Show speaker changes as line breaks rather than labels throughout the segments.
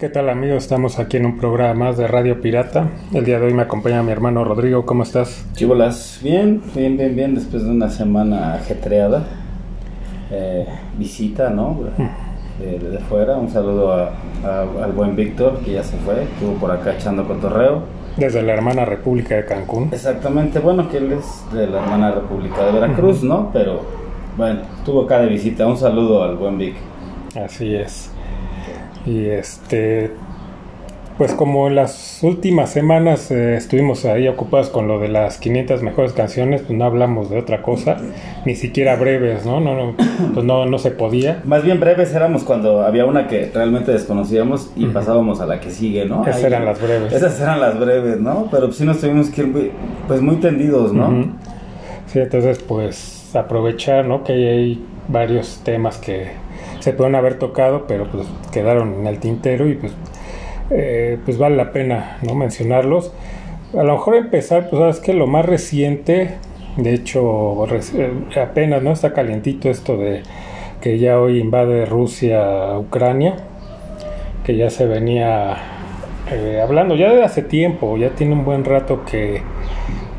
¿Qué tal amigos? Estamos aquí en un programa más de Radio Pirata. El día de hoy me acompaña mi hermano Rodrigo. ¿Cómo estás?
Chibolas, bien, bien, bien, bien, después de una semana ajetreada. Eh, visita, ¿no? Eh, de fuera, un saludo a- a- al buen Víctor, que ya se fue, estuvo por acá echando cotorreo.
Desde la hermana República de Cancún.
Exactamente, bueno, que él es de la hermana República de Veracruz, ¿no? Pero, bueno, estuvo acá de visita, un saludo al buen Vic.
Así es. Y este, pues como en las últimas semanas eh, estuvimos ahí ocupados con lo de las 500 mejores canciones, pues no hablamos de otra cosa, ni siquiera breves, ¿no? No, no, pues no, no se podía.
Más bien breves éramos cuando había una que realmente desconocíamos y pasábamos a la que sigue, ¿no?
Esas
Ahí-
eran las breves.
Esas eran las breves, ¿no? Pero sí nos tuvimos que ir muy- pues muy tendidos, ¿no?
Sí, entonces pues aprovechar, ¿no? Que hay varios temas que se pueden haber tocado, pero pues quedaron en el tintero y pues, eh, pues vale la pena, ¿no? Mencionarlos. A lo mejor empezar, pues sabes que lo más reciente, de hecho eh, apenas, ¿no? Está calientito esto de que ya hoy invade Rusia Ucrania, que ya se venía eh, hablando ya de hace tiempo, ya tiene un buen rato que,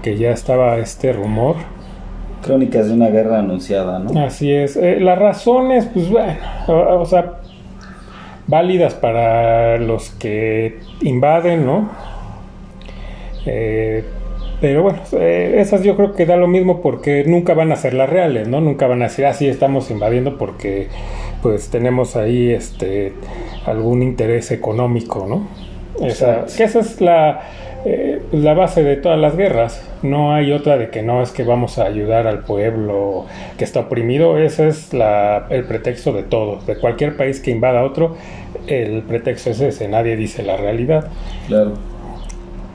que ya estaba este rumor.
Crónicas de una guerra anunciada, ¿no?
Así es. Eh, las razones, pues bueno, o, o sea, válidas para los que invaden, ¿no? Eh, pero bueno, eh, esas yo creo que da lo mismo porque nunca van a ser las reales, ¿no? Nunca van a decir, ah, sí, estamos invadiendo porque pues tenemos ahí este algún interés económico, ¿no? Esa, que esa es la, eh, la base de todas las guerras. No hay otra de que no es que vamos a ayudar al pueblo que está oprimido. Ese es la, el pretexto de todos. De cualquier país que invada otro, el pretexto es ese. Nadie dice la realidad.
Claro.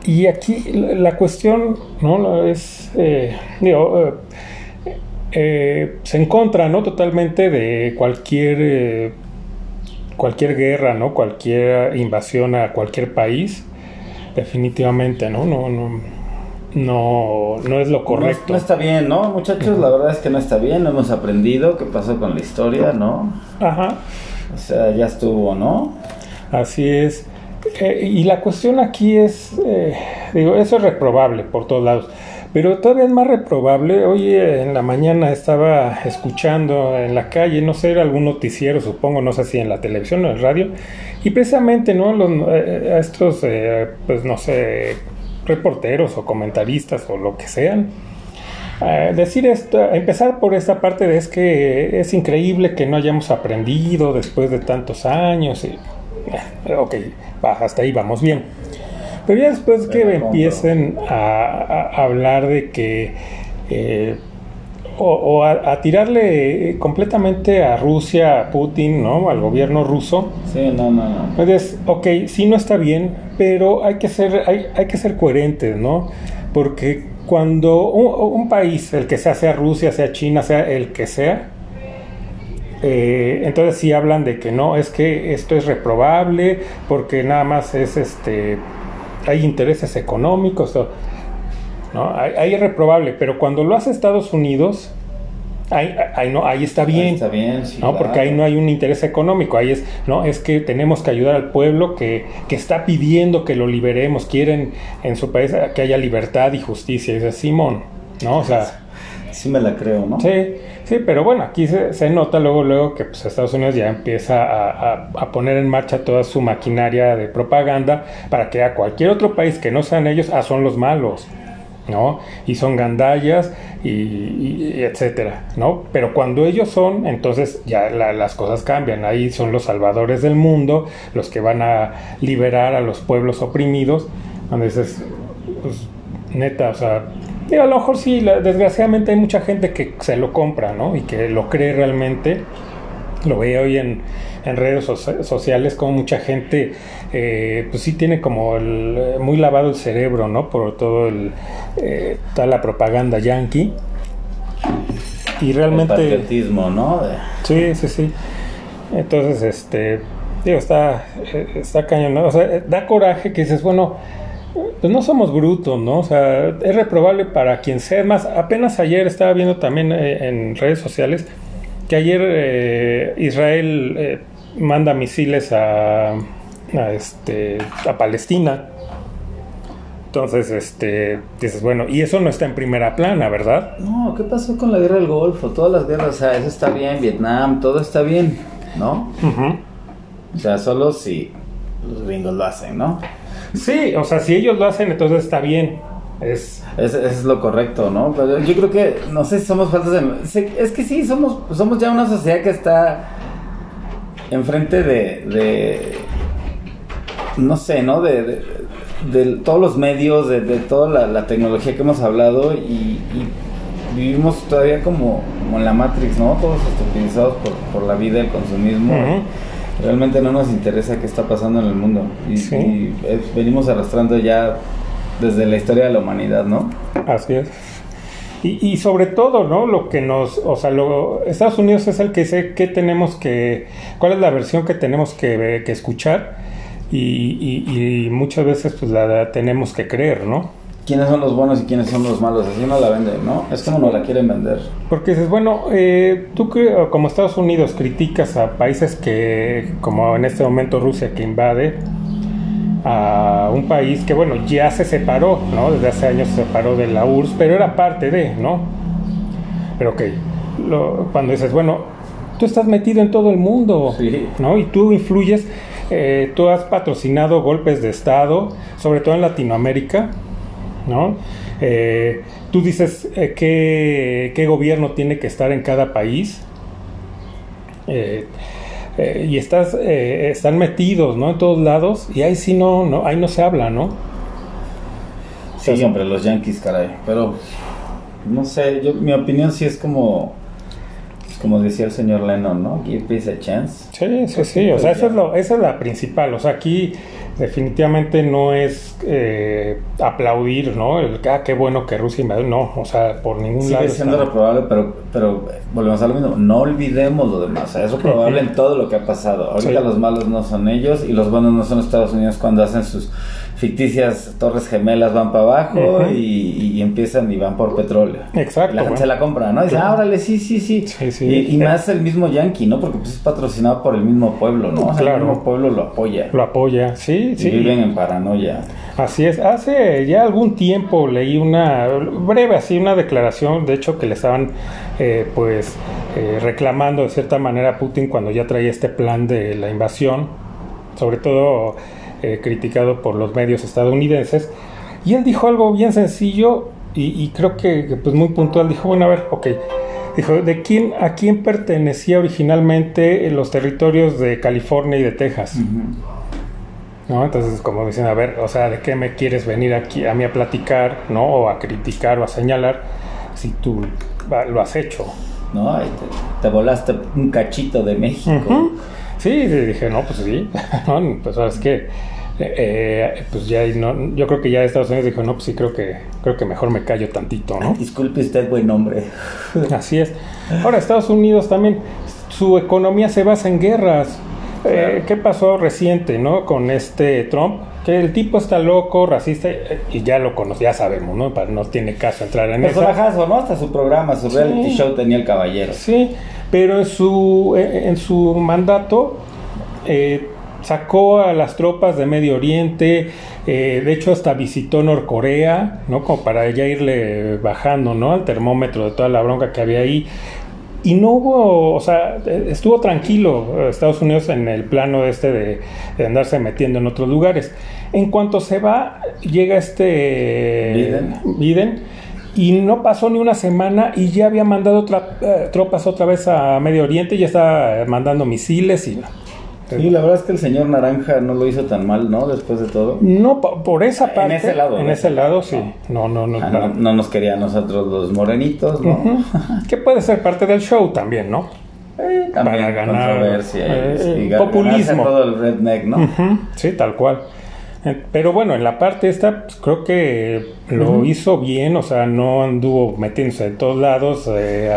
Y aquí la cuestión no es, eh, digo, eh, eh, se encontra no totalmente de cualquier eh, cualquier guerra, no, cualquier invasión a cualquier país, definitivamente, no, no, no, no, no es lo
No,
correcto.
no está bien, ¿no? Muchachos, la verdad es que no está bien. No hemos aprendido qué pasó con la historia, ¿no?
Ajá.
O sea, ya estuvo, ¿no?
Así es. Eh, y la cuestión aquí es, eh, digo, eso es reprobable por todos lados. Pero todavía es más reprobable. Hoy eh, en la mañana estaba escuchando en la calle, no sé, era algún noticiero, supongo, no sé si en la televisión o en el radio, y precisamente, ¿no? Los, eh, a estos, eh, pues no sé, reporteros o comentaristas o lo que sean, eh, decir esto, empezar por esta parte de es que es increíble que no hayamos aprendido después de tantos años. Y, eh, ok, hasta ahí vamos bien. Pero ya después que empiecen a, a hablar de que... eh, o, o a, a tirarle completamente a Rusia, a Putin, ¿no? Al gobierno ruso.
Sí, no, no, no.
Entonces, ok, sí no está bien, pero hay que ser, hay, hay que ser coherentes, ¿no? Porque cuando un, un país, el que sea, sea Rusia, sea China, sea el que sea, eh, entonces sí hablan de que no, es que esto es reprobable, porque nada más es este, hay intereses económicos, o- ¿no? Ahí, ahí es reprobable, pero cuando lo hace Estados Unidos, ahí, ahí no, ahí está bien.
Ahí está bien, sí.
¿no? Porque ahí no hay un interés económico, ahí es, no, es que tenemos que ayudar al pueblo que, que está pidiendo que lo liberemos, quieren en su país que haya libertad y justicia, y dice Simón, ¿no? O sea,
Sí me la creo, ¿no?
sí, sí, pero bueno, aquí se, se nota luego, luego que pues, Estados Unidos ya empieza a, poner en marcha toda su maquinaria de propaganda para que a cualquier otro país que no sean ellos, ah, son los malos. ¿no? Y son gandallas y, etcétera, ¿no? Pero cuando ellos son, entonces ya la- las cosas cambian. Ahí son los salvadores del mundo, los que van a liberar a los pueblos oprimidos. Dices, pues, neta, o sea, digo, a lo mejor sí, la- desgraciadamente hay mucha gente que se lo compra, ¿no? Y que lo cree realmente. lo veo hoy en, en redes so- sociales como mucha gente eh, pues sí tiene como el, eh, muy lavado el cerebro no por todo el eh, toda la propaganda yankee y
El
realmente
patriotismo, ¿no?
Sí sí sí entonces este digo está eh, está cañón ¿no? o sea da coraje que dices bueno pues no somos brutos, ¿no? O sea, es reprobable para quien sea. Es más, apenas ayer estaba viendo también eh, en redes sociales que ayer eh, Israel eh, manda misiles a, a, este, a Palestina. Entonces, este, dices, bueno, y eso no está en primera plana, ¿verdad?
No, ¿qué pasó con la guerra del Golfo? Todas las guerras, o sea, eso está bien, Vietnam, todo está bien, ¿no? O sea, solo si los gringos lo hacen, ¿no?
Sí, o sea, si ellos lo hacen, entonces está bien. Es,
Es, es lo correcto, ¿no? Pero yo creo que, no sé si somos faltas de... Es que sí, somos, somos ya una sociedad que está enfrente de... de no sé, ¿no? De, de- de todos los medios, de, de toda la, la tecnología que hemos hablado y, y vivimos todavía como, como en la Matrix, ¿no? Todos estupidizados por, por la vida, el consumismo.
Ujú.
Realmente no nos interesa qué está pasando en el mundo. Y,
Sí.
y, eh, venimos arrastrando ya desde la historia de la humanidad, ¿no?
Así es. Y, y sobre todo, ¿no? Lo que nos, o sea, lo, Estados Unidos es el que sé qué tenemos que, cuál es la versión que tenemos que, que escuchar y, y- y muchas veces pues la tenemos que creer, ¿no?
Quiénes son los buenos y quiénes son los malos. Así no la venden, ¿no? Es como nos la quieren vender.
Porque dices, bueno, eh, tú que, como Estados Unidos criticas a países que, como en este momento Rusia, que invade a un país que, bueno, ya se separó, ¿no? Desde hace años se separó de la URSS, pero era parte de, ¿no? Pero ok, lo- cuando dices, bueno, tú estás metido en todo el mundo,
Sí.
¿no? Y tú influyes, eh, tú has patrocinado golpes de Estado, sobre todo en Latinoamérica, ¿no? Eh, tú dices eh, qué, qué gobierno tiene que estar en cada país. Eh, eh, y estás, eh, están metidos, ¿no? En todos lados. Y ahí sí no, no, ahí no se habla, ¿no?
Sí, hombre, los Yankees, caray. Pero, no sé, yo, mi opinión sí es como, como decía el señor Lennon, ¿no? Give peace a chance.
Sí, sí, sí. O sea, esa es, lo, esa es la principal. O sea, aquí definitivamente no es eh, aplaudir, ¿no? El, ah, qué bueno que Rusia invadió. No, o sea, por ningún lado.
Sigue siendo
está-
reprobable, pero, pero volvemos a lo mismo. No olvidemos lo demás. O sea, es reprobable en todo lo que ha pasado. Ahorita
Sí.
los malos no son ellos y los buenos no son Estados Unidos cuando hacen sus ficticias torres gemelas, van para abajo y, y empiezan y van por petróleo.
Exacto,
Y la gente se la compra, ¿no? Y dice, ah, órale, sí, sí, sí.
Sí, sí.
Y, y más el mismo Yankee, ¿no? Porque pues, es patrocinado por el mismo pueblo, ¿no? O sea,
Claro.
El mismo pueblo lo apoya.
Lo apoya, sí,
Y
sí.
viven en paranoia.
Así es. Hace ya algún tiempo leí una breve, así, una declaración, de hecho, que le estaban, eh, pues, eh, reclamando de cierta manera a Putin cuando ya traía este plan de la invasión, sobre todo eh, criticado por los medios estadounidenses. Y él dijo algo bien sencillo y, y creo que, pues muy puntual. Dijo, bueno, a ver, ok. Dijo, ¿de quién, a quién pertenecía originalmente los territorios de California y de Texas? ¿No? Entonces, como dicen, a ver, o sea, ¿de qué me quieres venir aquí a mí a platicar, ¿no? O a criticar o a señalar si tú lo has hecho.
¿No? Te, te volaste un cachito de México.
Sí, dije, no, pues sí, no, pues ahora es que, eh, eh, pues ya, no, yo creo que ya Estados Unidos dijo, no, pues sí, creo que, creo que mejor me callo tantito, ¿no?
Disculpe usted, buen hombre.
Así es. Ahora, Estados Unidos también, su economía se basa en guerras. Eh, ¿Qué pasó reciente, no? Con este Trump, que el tipo está loco, racista, y ya lo conoce, ya sabemos, ¿no? No tiene caso entrar en eso.
Personajazo, ¿no? Hasta su programa, su reality show tenía el caballero.
Sí, pero en su, en su mandato eh, sacó a las tropas de Medio Oriente, eh, de hecho hasta visitó Norcorea, ¿no? Como para ya irle bajando, ¿no? Al termómetro de toda la bronca que había ahí. Y no hubo, o sea, eh, estuvo tranquilo eh, Estados Unidos en el plano este de, de andarse metiendo en otros lugares. En cuanto se va, llega este
Biden.
Biden y no pasó ni una semana y ya había mandado eh, tropas otra vez a Medio Oriente, ya está mandando misiles y
Sí, la verdad es que el señor Naranja no lo hizo tan mal, ¿no? Después de todo.
no po- por esa
En
parte
ese lado,
en
¿no?
ese lado sí no no no,
Ah,
para-
no, no nos quería a nosotros los morenitos, ¿no?
Ujú. que puede ser parte del show también no
Eh, también
Para ganar,
controversia y-
eh,
y ga-
populismo.
todo el redneck, ¿no?
Ujú, Sí, tal cual. Eh, Pero bueno, en la parte esta, pues, creo que lo hizo bien, o sea, no anduvo metiéndose en todos lados, eh,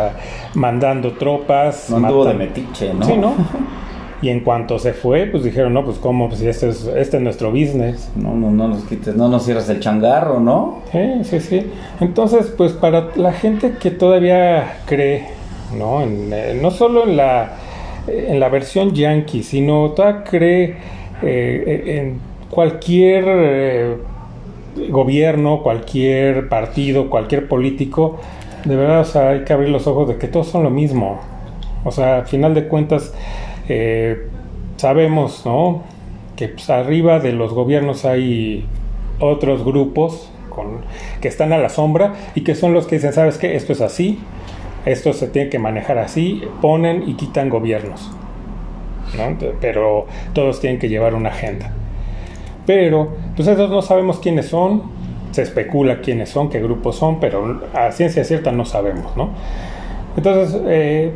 mandando tropas.
No anduvo de metiche, ¿no?
Sí, ¿no? Y en cuanto se fue, pues dijeron, no, pues cómo, pues si este es, este es nuestro business.
No, no, no nos quites, no nos cierres el changarro, ¿no?
Sí, sí, sí. Entonces, pues para la gente que todavía cree, ¿no? En, eh, no solo en la, en la versión yankee, sino todavía cree eh, en cualquier eh, gobierno, cualquier partido, cualquier político, de verdad, o sea, hay que abrir los ojos de que todos son lo mismo. O sea, al final de cuentas, eh, sabemos, ¿no? Que pues, arriba de los gobiernos hay otros grupos que están a la sombra y que son los que dicen, ¿sabes qué? Esto es así, esto se tiene que manejar así, ponen y quitan gobiernos. Pero todos tienen que llevar una agenda. Pero, pues esos no sabemos quiénes son, se especula quiénes son, qué grupos son, pero a ciencia cierta no sabemos, ¿no? Entonces, eh,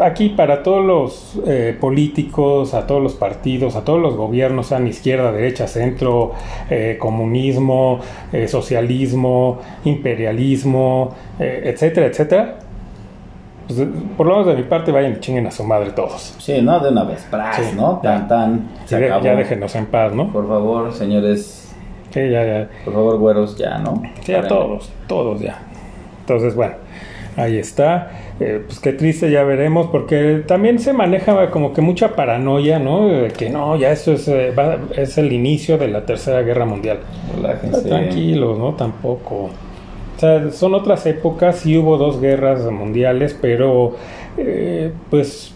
aquí para todos los eh, políticos, a todos los partidos, a todos los gobiernos, sean izquierda, derecha, centro, eh, comunismo, eh, socialismo, imperialismo, eh, etcétera, etcétera, pues, por lo menos de mi parte vayan y chinguen a su madre todos.
Sí, ¿no? De una vez, pras,
Sí,
¿no?
ya.
Tan, tan, se
Ya, de-
acabó.
ya déjenos en paz, ¿no?
Por favor, señores,
Sí, ya, ya.
por favor, güeros, ya, ¿no?
Sí, a todos, todos ya. Entonces, bueno, ahí está. Eh, pues qué triste, ya veremos, porque también se maneja como que mucha paranoia, ¿no? De que no, ya esto es, eh, va- es el inicio de la Tercera Guerra Mundial.
Relájense.
Tranquilos, ¿no? Tampoco. O sea, son otras épocas, sí hubo dos guerras mundiales, pero eh, pues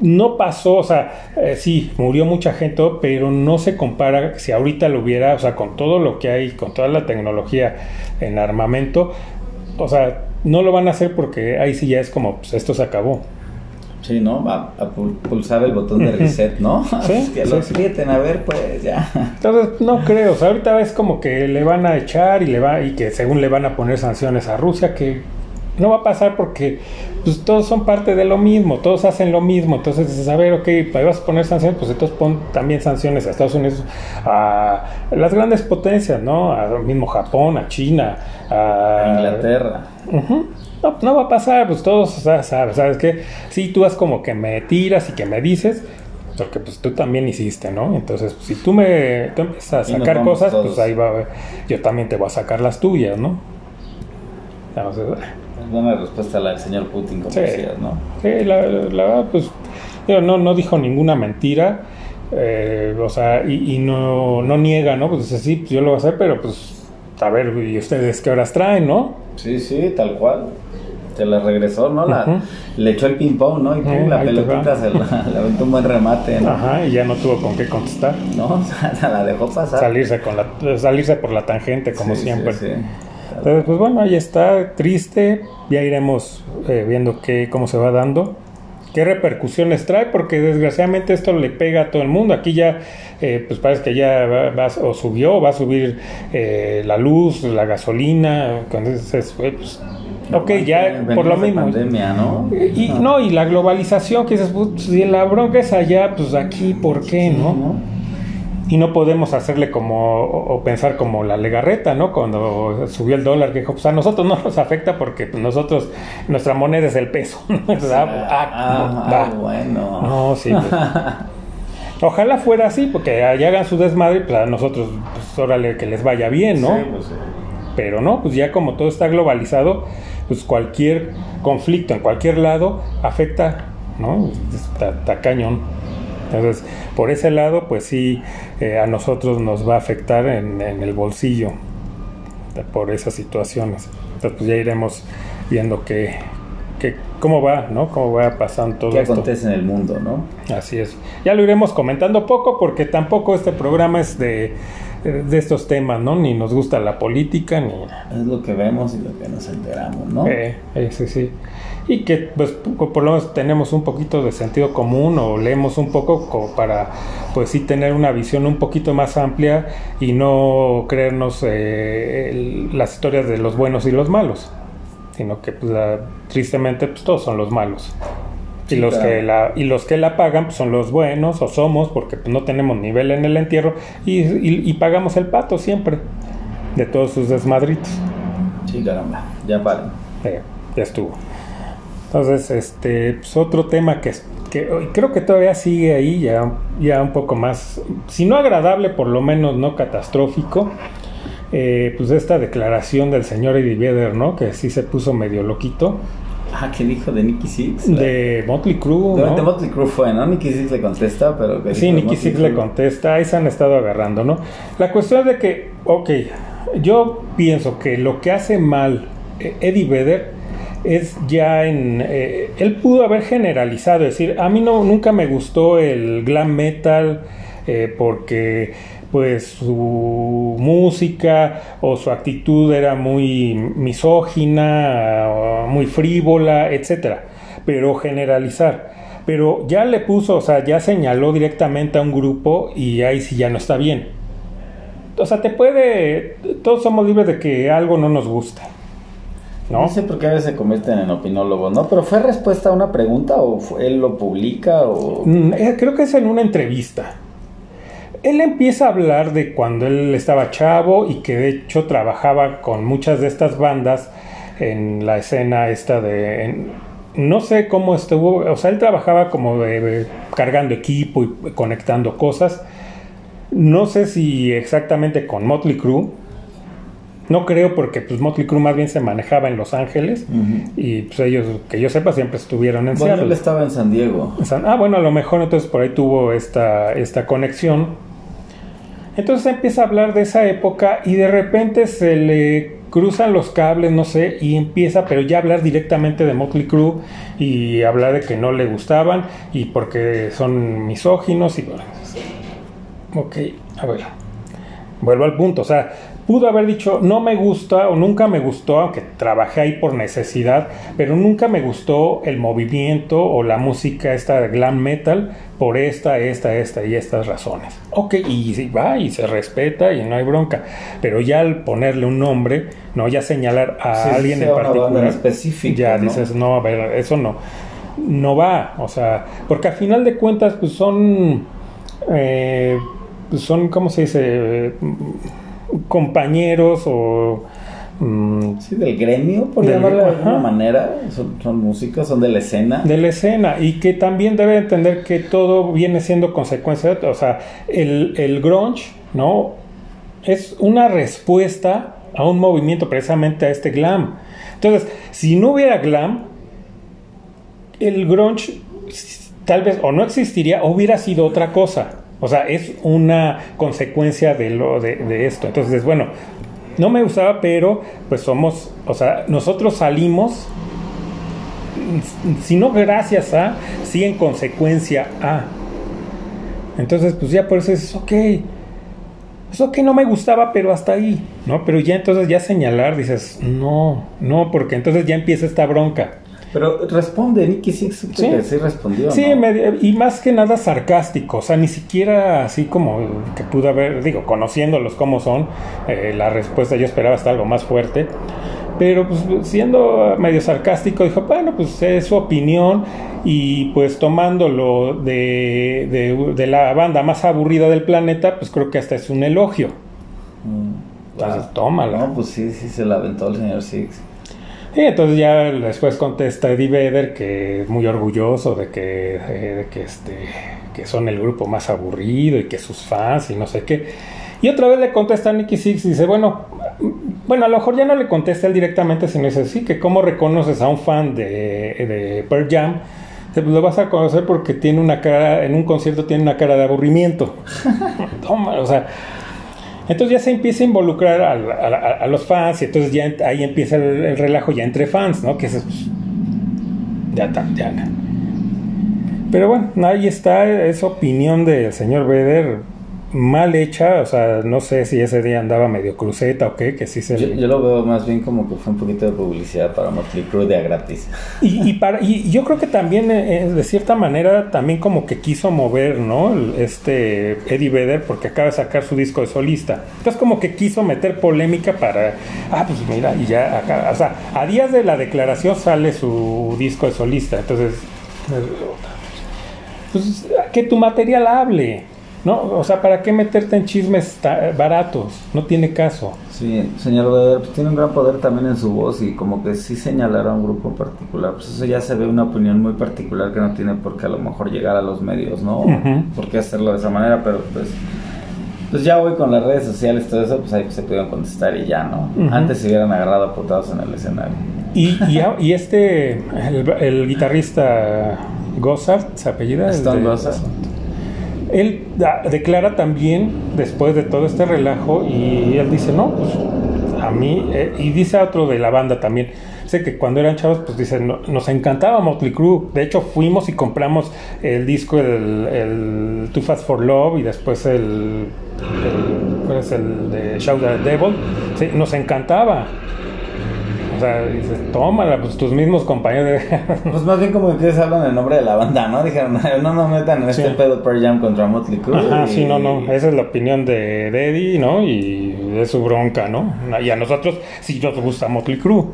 no pasó, o sea, eh, sí, murió mucha gente, pero no se compara si ahorita lo hubiera, o sea, con todo lo que hay, con toda la tecnología en armamento, o sea, no lo van a hacer porque ahí sí ya es como, pues esto se acabó.
Sí, ¿no? A, a pul- pulsar el botón de reset, ¿no?
Sí,
que lo
sí.
aprieten, a ver, pues, ya.
Entonces, no creo, o sea, ahorita es como que le van a echar y le va y que según le van a poner sanciones a Rusia que no va a pasar porque pues todos son parte de lo mismo, todos hacen lo mismo, entonces dices, a ver, ok, vas a poner sanciones, pues entonces pon también sanciones a Estados Unidos, a las grandes potencias, ¿no? A mismo Japón, a China, a
Inglaterra.
Ujú. No, no va a pasar, pues todos, o sea, sabes, ¿sabes qué? Sí, tú vas como que me tiras y que me dices, porque pues tú también hiciste, ¿no? Entonces, pues, si tú me tú empiezas a sacar cosas,
todos.
pues ahí va, yo también te voy a sacar las tuyas, ¿no? Entonces,
Es buena respuesta la del señor Putin, como
Sí.
decías, ¿no?
sí, la, verdad, pues, digo, no, no dijo ninguna mentira, eh, o sea, y, y no, no niega, ¿no? Pues dice, sí, pues yo lo voy a hacer, pero pues, a ver, ¿y ustedes qué horas traen, no?
Sí, sí, tal cual. Se la regresó, ¿no? La. Le echó el ping-pong, ¿no? Y pum,
Eh,
la pelotita se la, le aventó un buen remate, ¿no?
Ajá, y ya no tuvo con qué contestar.
¿No? O sea, se la dejó pasar.
salirse con la salirse por la tangente como
Sí,
siempre
sí, sí.
Entonces pues bueno ahí está triste. Ya iremos eh, viendo qué cómo se va dando qué repercusiones trae porque desgraciadamente esto le pega a todo el mundo. Aquí ya eh, pues parece que ya va, va- o subió va a subir eh, la luz la gasolina entonces pues, ok ya por lo mismo
pandemia, ¿no?
y no y la globalización que dices pues, si la bronca es allá pues aquí por qué
Sí,
no y no podemos hacerle como o, o pensar como la legarreta, ¿no? Cuando subió el dólar, que dijo, pues a nosotros no nos afecta porque pues, nosotros, nuestra moneda es el peso. Entonces, ah, ah,
Ah, ah, bueno.
No, sí. pues. Ojalá fuera así, porque allá hagan su desmadre, pues a nosotros, pues órale, que les vaya bien, ¿no?
Sí, pues, sí.
Pero no, pues ya como todo está globalizado, pues cualquier conflicto en cualquier lado afecta, ¿no? Está, está cañón. Entonces, por ese lado, pues sí, eh, a nosotros nos va a afectar en, en el bolsillo por esas situaciones. Entonces, pues ya iremos viendo qué, qué- cómo va, ¿no? Cómo va pasando todo
¿Qué
esto.
acontece en el mundo, no?
Así es. Ya lo iremos comentando poco porque tampoco este programa es de, de estos temas, ¿no? Ni nos gusta la política, ni...
Es lo que vemos y lo que nos enteramos, ¿no?
Eh, eh, sí, sí. Y que pues por lo menos tenemos un poquito de sentido común o leemos un poco como para pues sí tener una visión un poquito más amplia y no creernos eh, el- las historias de los buenos y los malos, sino que pues, la- tristemente pues todos son los malos. Y los, que la, y los que la pagan pues, son los buenos o somos porque pues, no tenemos nivel en el entierro y, y- y pagamos el pato siempre de todos sus desmadritos.
Sí, caramba. Ya paren.
Eh, ya estuvo. Entonces, este, pues otro tema que, que hoy creo que todavía sigue ahí, ya, ya un poco más, si no agradable, por lo menos no catastrófico, eh, pues esta declaración del señor Eddie Vedder, ¿no? Que sí se puso medio loquito,
Ah, ¿qué dijo de Nicky Six?
de Motley Crue, ¿no?
de Motley Crue fue, ¿no? Nicky Six le contesta, pero... ¿qué
Sí, Nicky Six le contesta, ahí se han estado agarrando, ¿no? La cuestión es de que, ok, yo pienso que lo que hace mal eh, Eddie Vedder es ya en... eh, él pudo haber generalizado, es decir, a mí no, nunca me gustó el glam metal eh, porque pues su música o su actitud era muy misógina, muy frívola, etcétera. Pero generalizar. Pero ya le puso, o sea, ya señaló directamente a un grupo y ahí sí ya no está bien. O sea, te puede. Todos somos libres de que algo no nos guste. ¿No?
No sé por qué a veces se convierten en opinólogos, ¿no? Pero fue respuesta a una pregunta o fue- él lo publica o...
Mm, eh, Creo que es en una entrevista. Él empieza a hablar de cuando él estaba chavo y que de hecho trabajaba con muchas de estas bandas en la escena esta de... en- no sé cómo estuvo, o sea, él trabajaba como de, de cargando equipo y conectando cosas. No sé si exactamente con Motley Crue. No creo porque pues Motley Crue más bien se manejaba en Los Ángeles y pues ellos, que yo sepa, siempre estuvieron en
Bueno, él estaba en San Diego.
Sea, ah, bueno, a lo mejor entonces por ahí tuvo esta, esta conexión. Entonces empieza a hablar de esa época y de repente se le cruzan los cables, no sé, y empieza, pero ya a hablar directamente de Motley Crue y hablar de que no le gustaban y porque son misóginos y bueno. Ok, a ver. Vuelvo al punto, o sea, pudo haber dicho no me gusta o nunca me gustó, aunque trabajé ahí por necesidad, pero nunca me gustó el movimiento o la música esta de glam metal por esta, esta, esta y estas razones. Ok, y va y se respeta y no hay bronca, pero ya al ponerle un nombre, no ya señalar a
Sí,
alguien en particular,
específico,
ya
¿no?
dices no, a ver, eso no, no va, o sea, porque a final de cuentas pues son eh, pues son, ¿cómo se dice? Compañeros o... mm,
Sí, del gremio, por
Del-
llamarlo de alguna manera. Son, son músicos, son de la escena.
de la escena y que también debe entender que todo viene siendo consecuencia, de- o sea, el, el grunge, ¿no? Es una respuesta a un movimiento precisamente a este glam. Entonces, si no hubiera glam, el grunge tal vez o no existiría o hubiera sido otra cosa. O sea, es una consecuencia de lo de, esto. Entonces, bueno, no me gustaba, pero pues somos, o sea, nosotros salimos si no gracias a, sí en consecuencia a. Entonces, pues ya por eso es ok. Es ok, no me gustaba, pero hasta ahí, ¿no? Pero ya entonces ya señalar, dices, no, no, porque entonces ya empieza esta bronca.
Pero responde, Nicky Six,
Sí.
sí respondió.
Sí,
¿no?
me- y más que nada sarcástico, o sea, ni siquiera así como que pudo haber, digo, conociéndolos como son, eh, la respuesta yo esperaba hasta algo más fuerte, pero pues siendo medio sarcástico dijo, bueno, pues es su opinión y pues tomándolo de, de, de la banda más aburrida del planeta, pues creo que hasta es un elogio.
Mm,
Entonces, tómala.
No, pues sí, sí se la aventó el señor Six.
Y entonces ya después contesta Eddie Vedder que es muy orgulloso de que, eh, de que, este, que son el grupo más aburrido y que sus fans y no sé qué. Y otra vez le contesta Nicky Six y dice, bueno, bueno, a lo mejor ya no le contesta él directamente, sino dice, sí, que cómo reconoces a un fan de, de Pearl Jam, "Pues lo vas a conocer porque tiene una cara, en un concierto tiene una cara de aburrimiento. Toma, o sea, entonces ya se empieza a involucrar a, a- a los fans y entonces ya ahí empieza el, el relajo ya entre fans, ¿no? Que es, pues, ya está, ya. Pero bueno, ahí está esa opinión del señor Vedder mal hecha, o sea, no sé si ese día andaba medio cruceta o qué, que sí se
Yo,
le-
yo lo veo más bien como que fue un poquito de publicidad para Motley Crue de a gratis.
Y, y para, y yo creo que también, eh, de cierta manera, también como que quiso mover, ¿no? Este Eddie Vedder, porque acaba de sacar su disco de solista. Entonces, como que quiso meter polémica para. Ah, pues mira, y ya acá. O sea, a días de la declaración sale su disco de solista. Entonces, Pues que tu material hable, ¿no? O sea, ¿para qué meterte en chismes baratos? No tiene caso.
Sí, señor Weber, pues tiene un gran poder también en su voz y como que sí señalar a un grupo particular, pues eso ya se ve una opinión muy particular que no tiene por qué a lo mejor llegar a los medios, ¿no?
Ujú.
Por qué hacerlo de esa manera, pero pues, pues ya voy con las redes sociales, todo eso, pues ahí se pudieron contestar y ya, ¿no? Antes se hubieran agarrado a putados en el escenario.
Y, y, a- y este, el, el guitarrista Gossard, ¿se apellida? El
Stone Gossard.
Él declara también, después de todo este relajo, y él dice, no, pues a mí, eh, y dice a otro de la banda también, sé que cuando eran chavos, pues dice, "No- nos encantaba Motley Crue, de hecho fuimos y compramos el disco, el, el Too Fast for Love, y después el, el, ¿cuál es el de Shout at the Devil, Sí, nos encantaba. O sea, dices, tómala, pues tus mismos compañeros.
Pues más bien como que ustedes hablan en nombre de la banda, ¿no? Dijeron, no nos metan en
Sí.
este pedo Pearl Jam contra Motley Crue.
Ajá,
y-
sí, no, no. Esa es la opinión de, Eddie, ¿no? Y es su bronca, ¿no? Y a nosotros sí nos gusta Motley Crue.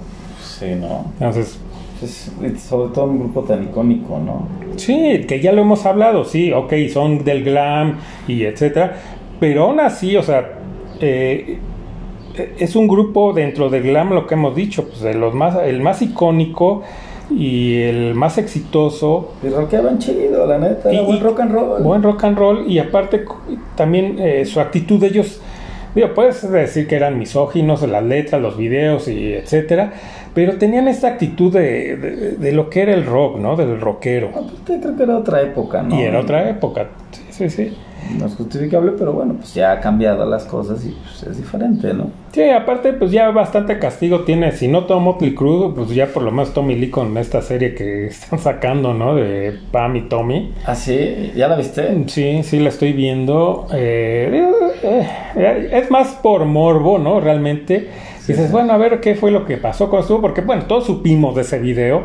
Sí, ¿no?
Entonces,
Pues, sobre todo un grupo tan icónico, ¿no?
sí, que ya lo hemos hablado, sí, ok, son del glam y etcétera. Pero aún así, o sea, eh, es un grupo dentro del glam, lo que hemos dicho, pues de los más, el más icónico y el más exitoso
Y rockeaban chido, la neta, era
Y-
buen rock and roll.
Buen rock and roll y aparte también eh, su actitud de ellos, digo, puedes decir que eran misóginos, las letras, los videos y etcétera, pero tenían esta actitud de, de- de lo que era el rock, ¿no? Del rockero.
No, pues, creo que era otra época, ¿no?
Y era otra época, sí, sí, sí.
No es justificable, pero bueno, pues ya ha cambiado las cosas y pues es diferente, ¿no?
Sí, aparte pues ya bastante castigo tiene, si no todo Motley Crue, pues ya por lo menos Tommy Lee con esta serie que están sacando, ¿no? De Pam y Tommy.
¿Ah, sí? ¿Ya la viste?
Sí, sí, la estoy viendo. Eh, eh, eh, es más por morbo, ¿no? Realmente.
Sí,
Dices,
sí.
bueno, a ver qué fue lo que pasó con esto, porque bueno, todos supimos de ese video,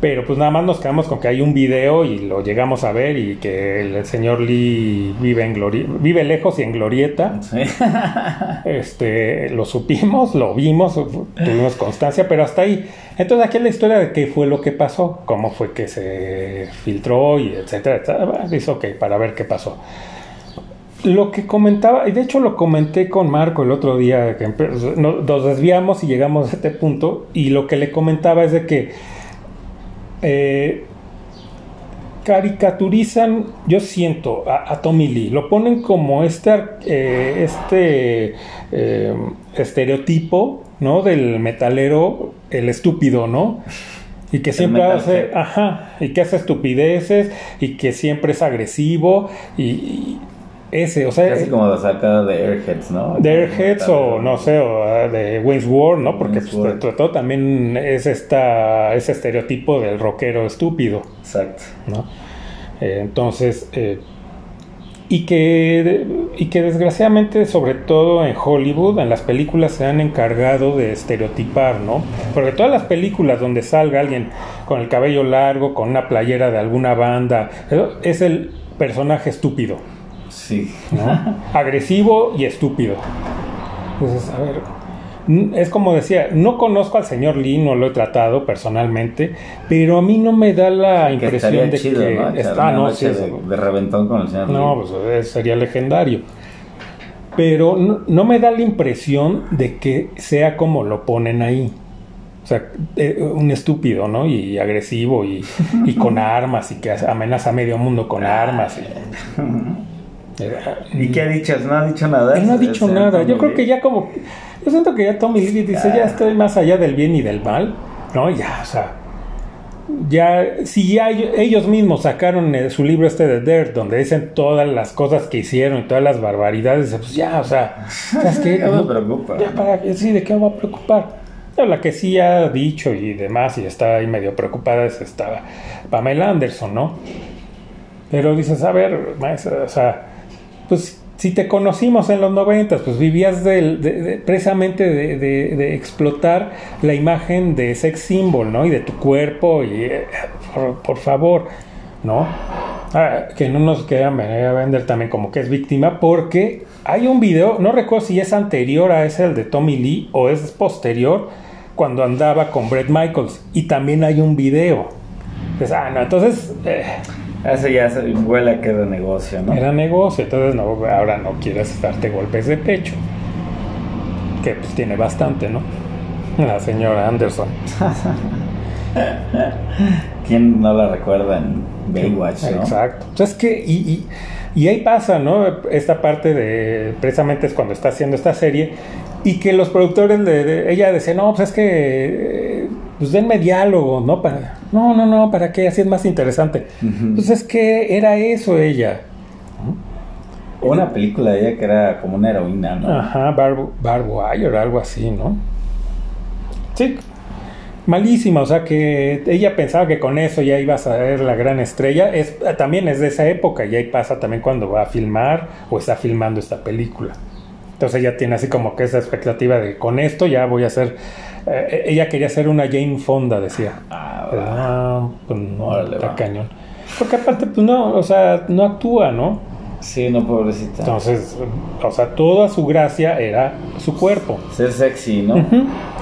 pero pues nada más nos quedamos con que hay un video y lo llegamos a ver y que el señor Lee vive en glori- vive lejos y en glorieta.
Sí.
Este, lo supimos, lo vimos, tuvimos constancia, pero hasta ahí. Entonces aquí es la historia de qué fue lo que pasó, cómo fue que se filtró y etcétera, etcétera. Bueno, Dice, ok, para ver qué pasó. Lo que comentaba, y de hecho lo comenté con Marco el otro día, que nos desviamos y llegamos a este punto, y lo que le comentaba es de que eh, caricaturizan, yo siento, a, a Tommy Lee, lo ponen como este, eh, este eh, estereotipo, ¿no? Del metalero, el estúpido, ¿no? Y que siempre hace, ajá, y que hace estupideces, y que siempre es agresivo, y, y ese, o sea,
Casi como la sacada de Airheads, ¿no?
de Airheads o no sé, o ah, de Wayne's World, ¿no? Porque pues, todo también es esta, ese estereotipo del rockero estúpido.
Exacto.
¿no? Eh, entonces, eh, y, que, y que desgraciadamente, sobre todo en Hollywood, en las películas se han encargado de estereotipar, ¿no? Porque todas las películas donde salga alguien con el cabello largo, con una playera de alguna banda, eso es el personaje estúpido,
Sí.
¿no? Agresivo y estúpido. Entonces, a ver, es como decía, no conozco al señor Lee, no lo he tratado personalmente, pero a mí no me da la impresión de
chido,
que
¿no?
Está, no, sí,
de, de reventón con el señor
no,
Lee.
pues eh, sería legendario. Pero no, no me da la impresión de que sea como lo ponen ahí. O sea, eh, un estúpido, ¿no? Y agresivo y, y con armas y que amenaza a medio mundo con armas. y-
¿Y qué ha dicho? ¿No ha dicho nada?
Él no ha dicho
señor
nada. Yo creo que ya como. Yo siento que ya Tommy Lee dice, ya estoy más allá del bien y del mal. No, ya, o sea. Ya, si ya ellos- mismos sacaron eh, su libro este de Dirt, donde dicen todas las cosas que hicieron y todas las barbaridades, pues ya, o sea, ¿sabes qué?
Ya me preocupa.
Ya, para qué, sí, ¿de qué me va a preocupar? La que sí ha dicho y demás, y está ahí medio preocupada, es esta Pamela Anderson, ¿no? Pero dices, a ver, maestra, o sea, pues si te conocimos en los noventas, pues vivías de, precisamente de, explotar la imagen de sex symbol, ¿no? Y de tu cuerpo, y eh, por, favor, ¿no? Ah, que no nos quieran a vender también como que es víctima, porque hay un video, no recuerdo si es anterior a ese, el de Tommy Lee, o es posterior, cuando andaba con Brett Michaels, y también hay un video Pues, ah, entonces eh,
Eso ya se huele a que de negocio, ¿no?
era negocio, entonces no, ahora no quieres darte golpes de pecho. Que pues tiene bastante, ¿no? La señora Anderson.
¿Quién no la recuerda en Baywatch, no?
Exacto. Entonces que, y, y, y ahí pasa, ¿no? Esta parte de, precisamente es cuando está haciendo esta serie, y que los productores de, de- ella decía, no, pues es que, pues denme diálogo, ¿no? Para, no, no, no, ¿para qué? Así es más interesante.
Ujú.
Pues es que era eso ella.
Una película de ella que era como una heroína, ¿no?
Ajá, Barb, Barb Wire, algo así, ¿no? Sí, malísima, o sea que ella pensaba que con eso ya iba a ser la gran estrella. Es, también es de esa época y ahí pasa también cuando va a filmar o está filmando esta película. Entonces ella tiene así como que esa expectativa de con esto ya voy a ser... eh, ella quería ser una Jane Fonda, decía.
Ah,
ah, pues no,
Órale,
está
va.
cañón. Porque aparte, pues no, o sea, no actúa, ¿no?
Sí, no, pobrecita.
Entonces, o sea, toda su gracia era su cuerpo.
Ser sexy, ¿no?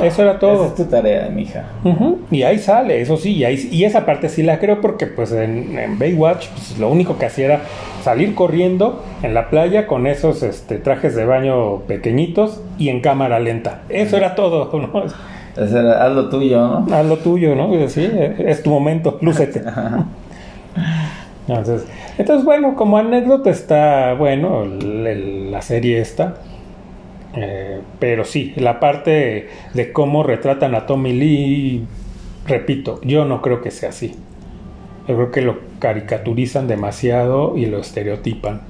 Eso era
Esa
todo.
es tu tarea, mija.
Ujú, Y ahí sale, eso sí, y, ahí- y esa parte sí la creo porque pues en, en Baywatch pues, lo único que hacía era salir corriendo en la playa con esos este, trajes de baño pequeñitos y en cámara lenta. Eso era todo, ¿no?
Es haz lo tuyo, ¿no?
Haz lo tuyo, ¿no? Sí, es tu momento, lúcete. Entonces, entonces, bueno, como anécdota está, bueno, el- el- la serie esta. Eh, pero sí, la parte de cómo retratan a Tommy Lee, repito, yo no creo que sea así. Yo creo que lo caricaturizan demasiado y lo estereotipan.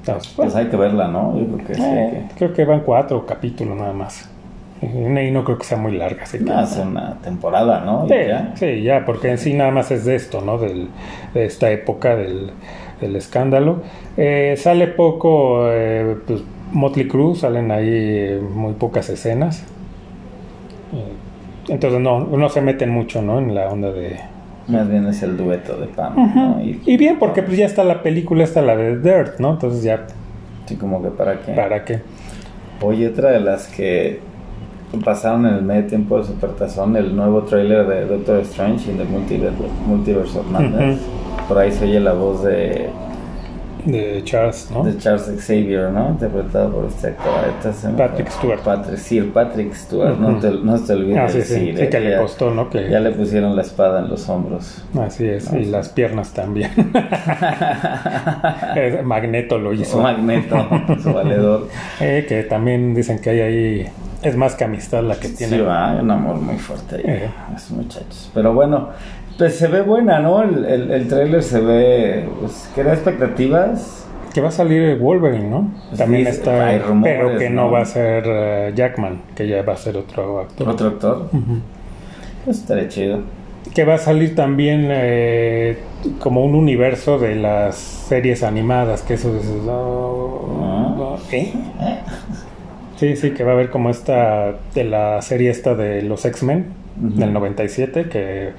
Entonces,
Pues hay que verla, ¿no? Yo creo que sí. hay
eh, creo que van cuatro capítulos nada más. Y no creo que sea muy larga. así
que- hace una temporada, ¿no? Y
Sí,
ya.
sí, ya, porque en sí nada más es de esto, ¿no? Del, de esta época del, del escándalo. Eh, sale poco, eh, pues Motley Crue, salen ahí eh, muy pocas escenas. Eh, entonces no, no se meten mucho, ¿no? En la onda de...
Más bien es el dueto de Pam, ¿no? Y,
Y bien, porque pues ya está la película, está la de Dirt, ¿no? Entonces ya,
sí, como que para qué.
¿para qué?
Oye, otra de las que pasaron en el medio tiempo de Supertazón, el nuevo tráiler de Doctor Strange in the Multiverse, Multiverse of Madness. Por ahí se oye la voz de,
De Charles, ¿no?
de Charles Xavier, ¿no? Interpretado por este actor.
Patrick. Stewart.
Patrick, Sir Patrick Stewart, no, te, no te olvide
Ah, sí, sí,
decir,
sí,
eh,
que le
ya-
costó, ¿no? Que,
Ya le pusieron la espada en los hombros.
Así es,
No,
y las piernas también. Eh, Magneto lo
Su
hizo.
magneto, su valedor.
Eh, que también dicen que hay ahí. Es más que amistad la que tiene.
Sí, va, un amor muy fuerte ahí,
Eh.
esos muchachos. Pero bueno, pues se ve buena, ¿no? El, el, el tráiler se ve, pues, da expectativas.
Que va a salir Wolverine, ¿no?
Pues
También
sí,
está.
hay rumores,
pero que no,
¿no?
va a ser eh, Jackman, que ya va a ser otro actor.
Otro actor. Pues estaría chido.
Que va a salir también eh, como un universo de las series animadas, que eso es... Sí, sí, que va a haber como esta de la serie esta de los X-Men
Ujú.
del 97 que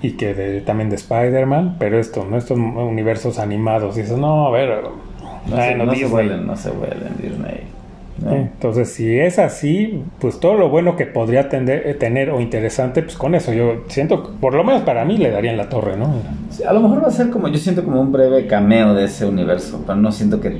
y que de, también de Spider-Man, pero esto, ¿no? Estos universos animados. Y dices, no, a ver,
No,
ay,
se,
no,
no se vuelen, no se vuelen Disney. ¿no?
Entonces, si es así, pues todo lo bueno que podría tender- eh, tener o interesante, pues con eso yo siento, por lo menos para mí, le darían la torre, ¿no?
Sí, a lo mejor va a ser como, yo siento como un breve cameo de ese universo, pero no siento que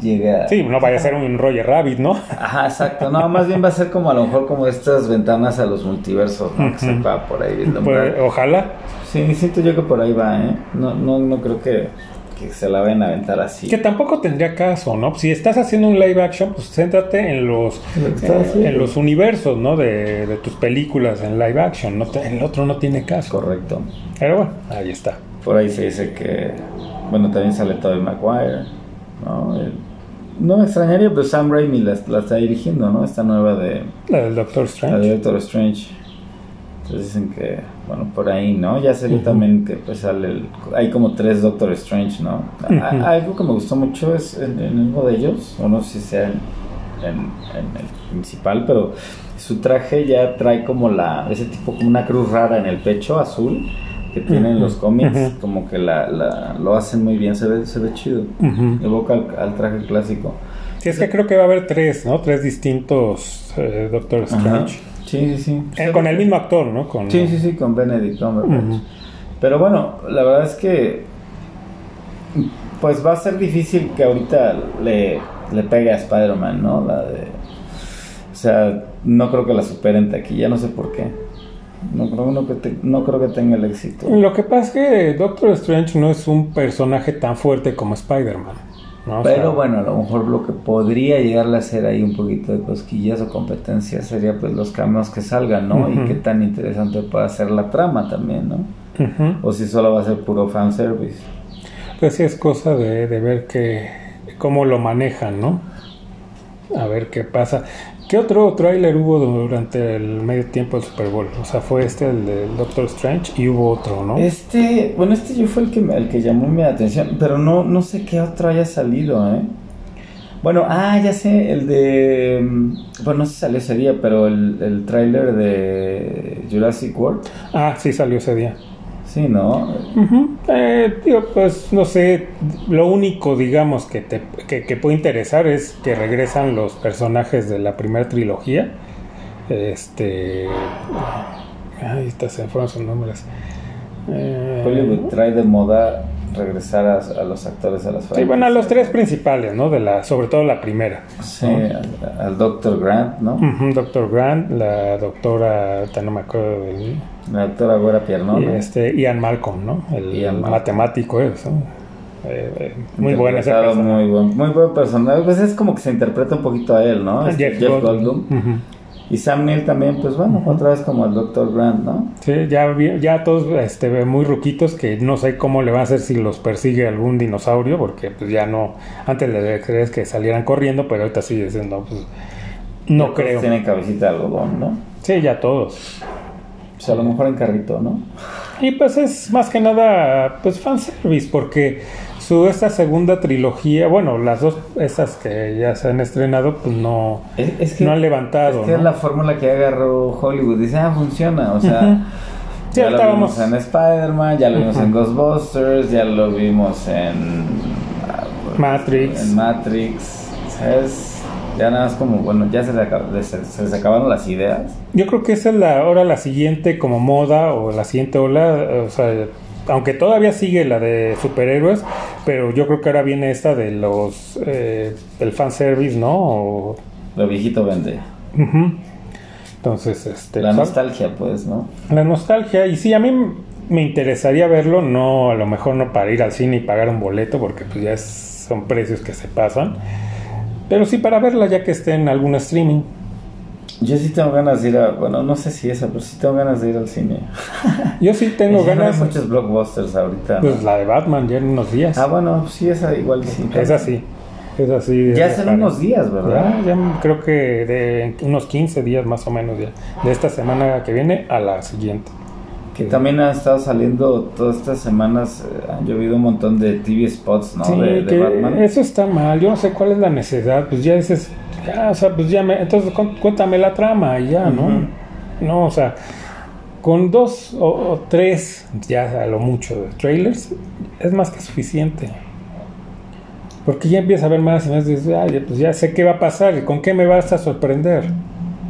llegue a...
Sí, no vaya a ser un Roger Rabbit, ¿no?
Ajá, exacto. No, más bien va a ser como a lo mejor como estas ventanas a los multiversos, ¿no? Que se
Ujú.
va por ahí.
Pues, ojalá.
Sí, siento yo que por ahí va, ¿eh? No, no, no creo que, que se la vayan a aventar así.
Que tampoco tendría caso, ¿no? Si estás haciendo un live action, pues céntrate en los,
En lo
eh, los universos, ¿no? De, de tus películas en live action. No te- el otro no tiene caso.
Correcto.
Pero bueno, ahí está.
Por ahí se dice que, bueno, también sale Tobey Maguire, ¿no? El- no me extrañaría, pues Sam Raimi la, la está dirigiendo, ¿no? Esta nueva de,
La del Doctor
la
Strange.
Doctor Strange. Entonces dicen que, bueno, por ahí, ¿no? Ya salió
Ujú.
también que pues sale, el- hay como tres Doctor Strange, ¿no? A- algo que me gustó mucho es en, en uno de ellos, o no sé si sea en, en- en el principal, pero su traje ya trae como la, ese tipo como una cruz rara en el pecho azul que tienen los cómics, como que la, la- lo hacen muy bien, se ve, se ve chido.
Ujú.
Evoca al, al traje clásico.
Sí, es que creo que va a haber tres, ¿no? Tres distintos eh, Doctor. Strange.
Sí, sí, sí.
Eh, con el mismo actor, ¿no? Con,
Sí, sí, sí, con Benedict Cumberbatch. Pero bueno, la verdad es que pues va a ser difícil que ahorita le, le pegue a Spider-Man, ¿no? La de o sea, no creo que la superen aquí, ya no sé por qué. No creo, no, que te- no creo que tenga el éxito.
Lo que pasa es que Doctor Strange no es un personaje tan fuerte como Spider-Man. ¿no? O sea,
Pero bueno, a lo mejor lo que podría llegarle a hacer ahí un poquito de cosquillas o competencia sería pues los cameos que salgan, ¿no? Y qué tan interesante puede ser la trama también, ¿no? O si solo va a ser puro fanservice.
Pues sí, es cosa de, de ver que, cómo lo manejan, ¿no? A ver qué pasa. ¿Qué otro tráiler hubo durante el medio tiempo del Super Bowl? O sea, fue este, el de Doctor Strange, y hubo otro, ¿no?
Este, bueno, este yo fue el que, me- el que llamó mi atención, pero no, no sé qué otro haya salido, ¿eh? Bueno, ah, ya sé, el de... mm, Bueno, no sé si salió ese día, pero el, el tráiler de Jurassic World.
Ah, sí, salió ese día.
Sí, ¿no?
Ujú. Eh, digo, pues no sé, lo único, digamos, que, te, que, que puede interesar es que regresan los personajes de la primera trilogía. Este. Ay, estas se fueron sus nombres. Eh,
Hollywood trae de moda regresar a, a los actores a las
Sí, bueno, a los tres principales, ¿no? De la, sobre todo la primera.
Sí, al, al Dr. Grant, ¿no?
Ujú, Doctor Grant, la doctora, no me acuerdo del.
La doctora
y
Piernona.
este, Ian Malcolm, ¿no? El
Ian Malcolm.
matemático, eso. Eh, eh, muy bueno ese personaje.
muy buen, muy buen personaje. Pues es como que se interpreta un poquito a él, ¿no? Este
Jeff
Jeff,
Goldblum.
Y Sam Neill también, pues bueno, otra vez como el Dr. Grant, ¿no?
Sí, ya, ya todos este, muy ruquitos que no sé cómo le va a hacer si los persigue algún dinosaurio, porque pues ya no, antes le crees que salieran corriendo, pero ahorita sí dicen, no, pues no creo.
Tienen cabecita de algodón, ¿no?
Sí, ya todos.
O sea, a lo mejor en carrito, ¿no?
Y pues es más que nada, pues fanservice, porque su esta segunda trilogía, bueno, las dos, estas que ya se han estrenado, pues no,
Es, es que,
no han levantado,
es, que
¿no?
es la fórmula que agarró Hollywood. Dice, ah, funciona. O sea, ya lo vimos en Spider-Man, ya lo vimos
Ujú.
en Ghostbusters, ya lo vimos en... ah, pues,
Matrix.
En Matrix. ¿Sabes? Ya nada más como, bueno, ya se, le acab- se, se les acabaron las ideas.
Yo creo que esa es la, ahora la siguiente como moda o la siguiente ola, eh, o sea, aunque todavía sigue la de superhéroes, pero yo creo que ahora viene esta de los, eh, el fanservice, ¿no? O-
Lo viejito vende.
Entonces, este...
La nostalgia, pues, ¿no?
La nostalgia, y sí, a mí me interesaría verlo, no, a lo mejor no para ir al cine y pagar un boleto, porque pues ya es- son precios que se pasan, pero sí para verla ya que esté en algún streaming.
Yo sí tengo ganas de ir a... Bueno, no sé si esa, pero sí tengo ganas de ir al cine.
Yo sí tengo
ya no
ganas,
Hay muchos blockbusters ahorita. ¿no?
pues la de Batman ya en unos días.
Ah, bueno, sí, esa igual sí.
Es así, es así.
Ya
para-
unos días, ¿verdad?
Ya, ya creo que de unos 15 días más o menos ya. De esta semana que viene a la siguiente.
Que también han estado saliendo todas estas semanas, eh, han llovido un montón de TV spots, ¿no?
Sí,
de, de
que
Batman.
eso está mal. Yo no sé cuál es la necesidad. Pues ya dices, ya, o sea, pues ya me. Entonces cu- cuéntame la trama y ya, ¿no? No, o sea, con dos o, o tres, ya a lo mucho, de trailers, es más que suficiente. Porque ya empieza a ver más y más, dices, "Ay, pues ya sé qué va a pasar y con qué me vas a sorprender.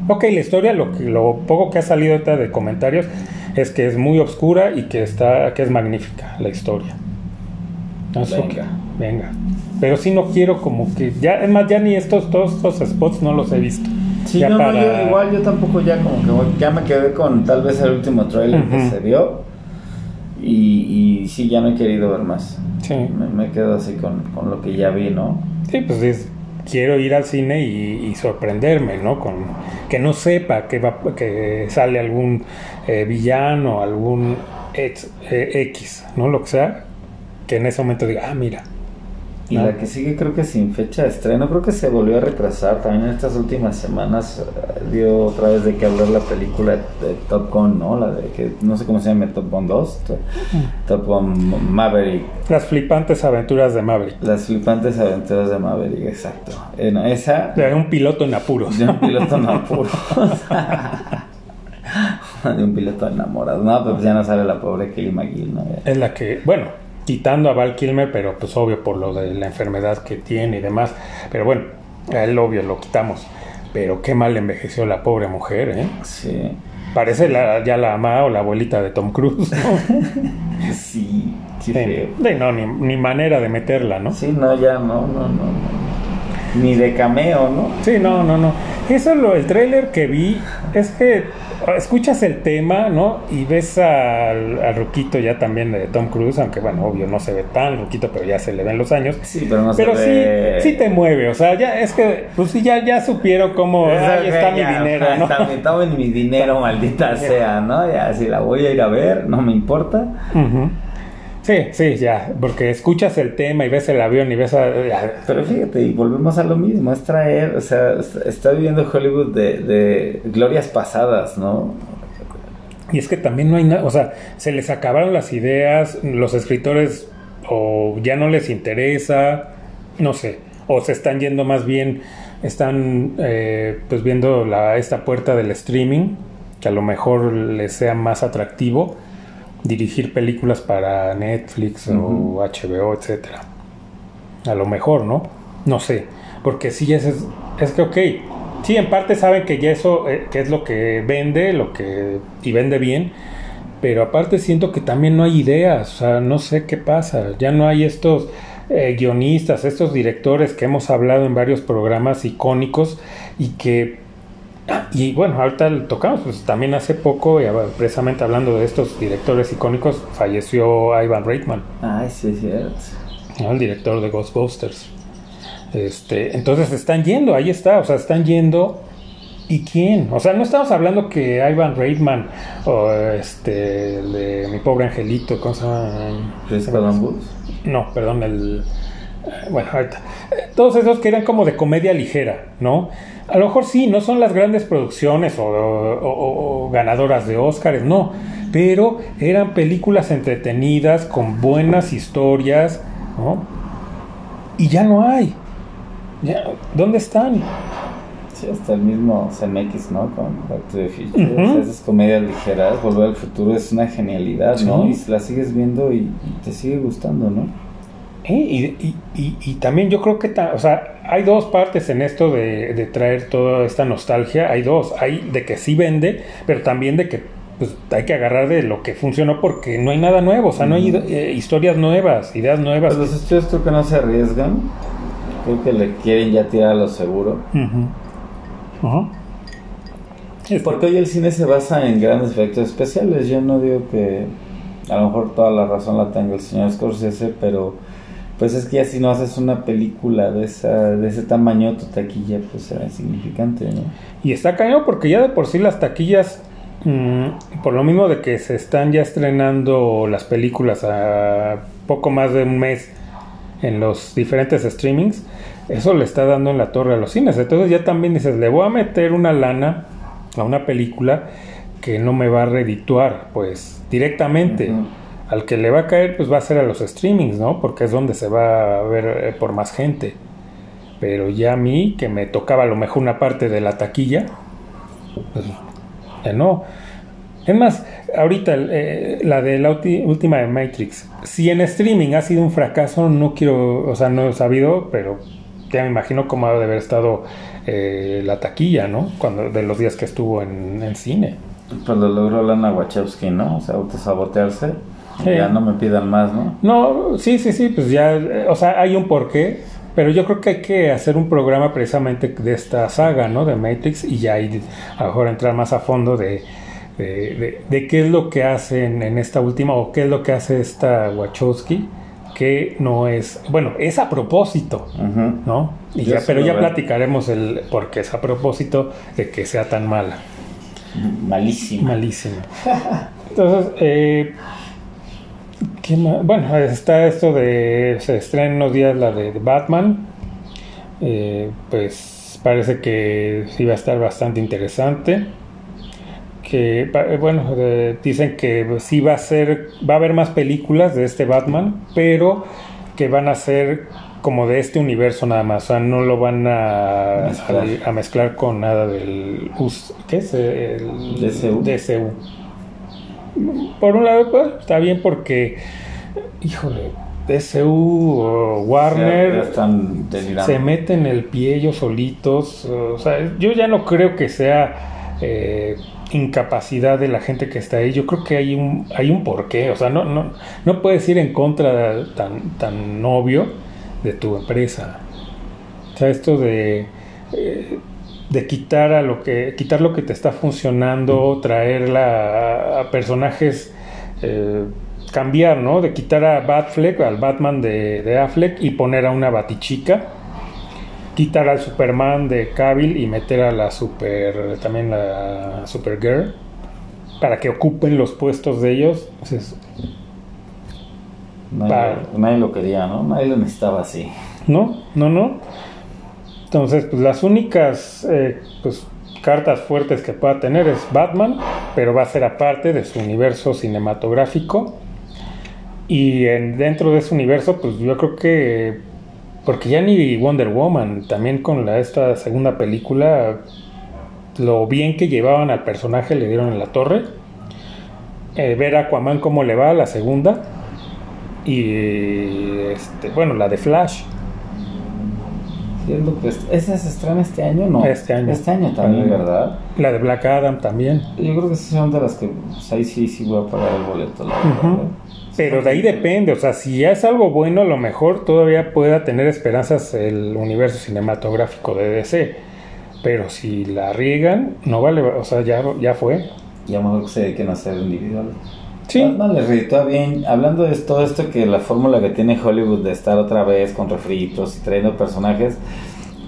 Ok, la historia, lo, que, lo poco que ha salido de comentarios es que es muy oscura y que está que es magnífica la historia. Entonces,
Venga.
venga. Pero sí no quiero como que ya, es más, ya ni estos, todos estos spots no los he visto.
Sí, no, no,
para-
yo igual yo tampoco ya como que voy- ya me quedé con tal vez el último trailer que
Ujú.
se dio y, y sí, ya no he querido ver más.
Sí.
Me, me quedo así con, con lo que ya vi, ¿no?
Sí, pues es- quiero ir al cine y, y sorprenderme, ¿no? Con que no sepa que va que sale algún eh, villano, algún ex- eh, X, ¿no? Lo que sea, que en ese momento diga, ah, mira.
Y
Ah.
la que sigue creo que sin fecha de estreno, creo que se volvió a retrasar. También en estas últimas semanas eh, dio otra vez de que hablar la película de, de Top Gun, ¿no? La de que no sé cómo se llama, Top Gun 2, to- Top Gun Maverick,
Las flipantes aventuras de Maverick.
las flipantes aventuras de Maverick, exacto. Eh, no, esa
De un piloto en apuros.
de un piloto en apuros. de un piloto enamorado. No, pues ya no sale la pobre Kelly McGill, ¿no?
Es la que, bueno, quitando a Val Kilmer, pero pues obvio por lo de la enfermedad que tiene y demás. Pero bueno, a él obvio lo quitamos. Pero qué mal envejeció la pobre mujer, ¿eh?
Sí.
Parece la- ya la mamá o la abuelita de Tom Cruise. ¿no?
Sí,
Sí.
sí, feo.
De- no, ni, ni manera de meterla, ¿no?
Sí, no, ya no, no, no, no. Ni de cameo, ¿no?
Sí, no, no, no. Eso lo, el tráiler que vi es que escuchas el tema, ¿no? Y ves al, al ruquito ya también de Tom Cruise, aunque bueno, obvio no se ve tan ruquito, pero ya se le ven los años.
Sí, pero no
Pero
se
sí,
ve...
sí te mueve, o sea, ya es que, pues sí, ya, ya supieron cómo, ahí está mi dinero, ¿no?
Está, mi- tomen mi dinero, maldita sea, ¿no? Ya, si la voy a ir a ver, no me importa.
Sí, sí, ya, porque escuchas el tema y ves el avión y ves a... ya,
Pero fíjate, y volvemos a lo mismo, es traer, o sea, est- está viviendo Hollywood de, de glorias pasadas, ¿no?
Y es que también no hay nada, o sea, se les acabaron las ideas, los escritores o ya no les interesa, no sé, o se están yendo más bien, están eh, pues viendo la, esta puerta del streaming, que a lo mejor les sea más atractivo dirigir películas para Netflix o HBO, etcétera. A lo mejor, ¿no? No sé, porque sí es, es, es que, ok, sí, en parte saben que ya eso, eh, que es lo que vende, lo que, y vende bien, pero aparte siento que también no hay ideas, o sea, no sé qué pasa, ya no hay estos eh, guionistas, estos directores que hemos hablado en varios programas icónicos y que Ah, Y bueno, ahorita lo tocamos, pues también hace poco, precisamente hablando de estos directores icónicos, falleció Ivan Reitman,
Ay, sí, es cierto.
¿no? el director de Ghostbusters. Este, entonces están yendo, ahí está, o sea, están yendo. ¿Y quién? O sea, no estamos hablando que Ivan Reitman o este, el de mi pobre angelito, ¿cómo se llama?
Columbus.
No, perdón, el. Eh, Bueno, ahorita. Eh, Todos esos que eran como de comedia ligera, ¿no? A lo mejor sí, no son las grandes producciones o, o- o- o ganadoras de Óscares, no. Pero eran películas entretenidas, con buenas historias, ¿no? Y ya no hay. Ya, ¿Dónde están?
Sí, hasta el mismo CMX, ¿no? Con Back to the Future.
Ujú.
O sea, esas comedias ligeras, Volver al Futuro es una genialidad, ¿no?
Sí.
Y la sigues viendo y, y te sigue gustando, ¿no?
Y, y- y- y también yo creo que, o sea, hay dos partes en esto de, de traer toda esta nostalgia. Hay dos. Hay de que sí vende, pero también de que pues, hay que agarrar de lo que funcionó porque no hay nada nuevo. O sea, no hay eh, historias nuevas, ideas nuevas.
Pues los estudios creo que no se arriesgan. Creo que le quieren ya tirar a lo seguro.
Ujú. Ujú. Este,
Porque hoy el cine se basa en grandes efectos especiales. Yo no digo que a lo mejor toda la razón la tenga el señor Scorsese, pero pues es que ya si no haces una película de esa de ese tamaño, tu taquilla pues será insignificante, ¿no?
Y está cañón porque ya de por sí las taquillas, mm, por lo mismo de que se están ya estrenando las películas a poco más de un mes en los diferentes streamings, eso le está dando en la torre a los cines. Entonces ya también dices, le voy a meter una lana a una película que no me va a redituar, pues directamente. Al que le va a caer, pues va a ser a los streamings, ¿no? Porque es donde se va a ver eh, por más gente. Pero ya a mí, que me tocaba a lo mejor una parte de la taquilla, pues ya no. Es más, ahorita eh, la de la última de Matrix, si en streaming ha sido un fracaso, no quiero, o sea, no he sabido, pero ya me imagino cómo ha de haber estado eh, la taquilla, ¿no? Cuando, de los días que estuvo en, en cine.
Pues lo logró Lana Wachowski, ¿no? O sea, autosabotearse.
Sí.
Ya no me pidan más, ¿no?
No, sí, sí, sí, pues ya, eh, o sea, hay un porqué, pero yo creo que hay que hacer un programa precisamente de esta saga, ¿no? De Matrix y ya ahí a lo mejor entrar más a fondo de, de, de- de qué es lo que hacen en esta última o qué es lo que hace esta Wachowski que no es, bueno, es a propósito. ¿no? Y ya, pero ya platicaremos el por qué es a propósito de que sea tan mala.
Malísimo.
Malísimo. Entonces, eh, ¿qué más? Bueno, está esto de. Se estrena en unos días la de Batman. Eh, pues parece que sí va a estar bastante interesante. Que, eh, bueno, dicen que sí va a ser. Va a haber más películas de este Batman, pero que van a ser como de este universo nada más. O sea, no lo van a
Mezclar.
a mezclar con nada del. ¿Qué es? El
DCU.
DCU. Por un lado, pues, está bien porque, híjole, DCU o Warner se meten el pie ellos solitos. O sea, yo ya no creo que sea eh, incapacidad de la gente que está ahí. Yo creo que hay un, hay un porqué. O sea, no, no, no puedes ir en contra tan, tan obvio de tu empresa. O sea, esto de, eh, de quitar a lo que quitar lo que te está funcionando, traerla a, a personajes eh, cambiar, ¿no? De quitar a Batfleck, al Batman de, de Affleck y poner a una Batichica. Quitar al Superman de Cavill y meter a la Super, también la Supergirl, para que ocupen los puestos de ellos. Entonces,
Nadie,
Para-
nadie lo quería, ¿no? Nadie lo necesitaba así.
no, no, no. Entonces, pues las únicas eh, pues, cartas fuertes que pueda tener es Batman, pero va a ser aparte de su universo cinematográfico. Y en- dentro de ese universo, pues yo creo que. Porque ya ni Wonder Woman, también con la, esta segunda película, lo bien que llevaban al personaje le dieron en la torre. Eh, ver a Aquaman cómo le va a la segunda. Y este, bueno, la de Flash.
Sí, es lo que es- ¿Esa se estrena este año? No.
Este año.
Este año también. ¿verdad?
La de Black Adam también.
Yo creo que esas son de las que pues, ahí sí, sí voy a pagar el boleto, la verdad.
Ujú.
¿eh?
Pero de ahí depende, o sea, si ya es algo bueno, a lo mejor todavía pueda tener esperanzas el universo cinematográfico de DC. Pero si la riegan, no vale, o sea, ya, ya fue.
Y a lo mejor que se dediquen a hacer individuales.
Sí.
Batman les reditúa bien. Hablando de todo esto, que la fórmula que tiene Hollywood de estar otra vez con refritos y trayendo personajes,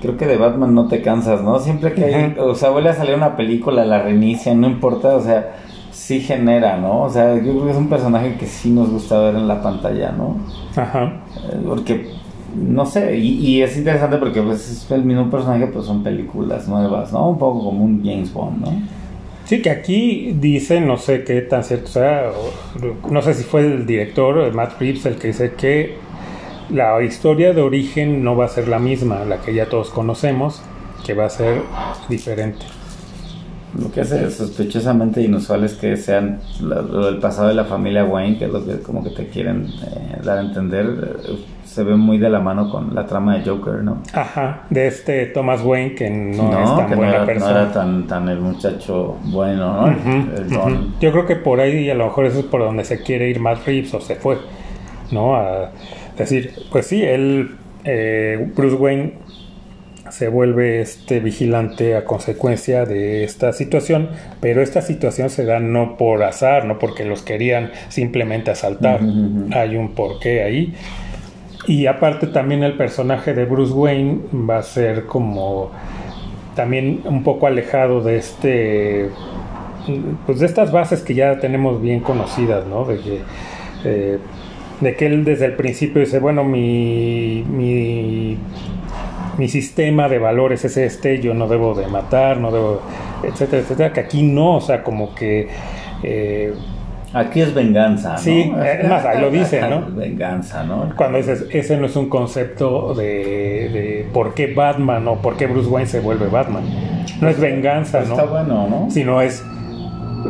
creo que de Batman no te cansas, ¿no? Siempre que hay, o sea, vuelve a salir una película, la reinician, no importa, o sea, sí genera, ¿no? O sea, yo creo que es un personaje que sí nos gusta ver en la pantalla, ¿no?
Ajá.
Eh, Porque, no sé, y, y es interesante porque pues es el mismo personaje, pues son películas nuevas, ¿no? Un poco como un James Bond, ¿no?
Sí, que aquí dice, no sé qué tan cierto sea, no sé si fue el director, eh, Matt Reeves, el que dice que la historia de origen no va a ser la misma, la que ya todos conocemos, que va a ser diferente.
Lo que hace sospechosamente inusual es que sean lo, lo del pasado de la familia Wayne, que es lo que como que te quieren eh, dar a entender, eh, se ve muy de la mano con la trama de Joker, ¿no?
Ajá, de este Thomas Wayne que no, es tan
que no
buena
no
persona.
era tan, tan el muchacho bueno, ¿no? El.
Yo creo que por ahí a lo mejor eso es por donde se quiere ir Matt Reeves o se fue, ¿no? A decir, pues sí, él, eh, Bruce Wayne se vuelve este vigilante a consecuencia de esta situación, pero esta situación se da no por azar, no porque los querían simplemente asaltar, hay un porqué ahí. Y aparte también el personaje de Bruce Wayne va a ser como también un poco alejado de este pues de estas bases que ya tenemos bien conocidas, ¿no? De que, eh, de que él desde el principio dice, bueno, mi, mi, sistema de valores es este, yo no debo de matar, no debo, etcétera, etcétera, que aquí no, o sea, como que... eh,
Aquí es venganza, ¿no?
Sí, es más, ahí lo dice, ¿no?
venganza, ¿no?
cuando dices, ese no es un concepto de, de por qué Batman o por qué Bruce Wayne se vuelve Batman. No es venganza,
Pues
¿no?
Está bueno, ¿no?
sino es,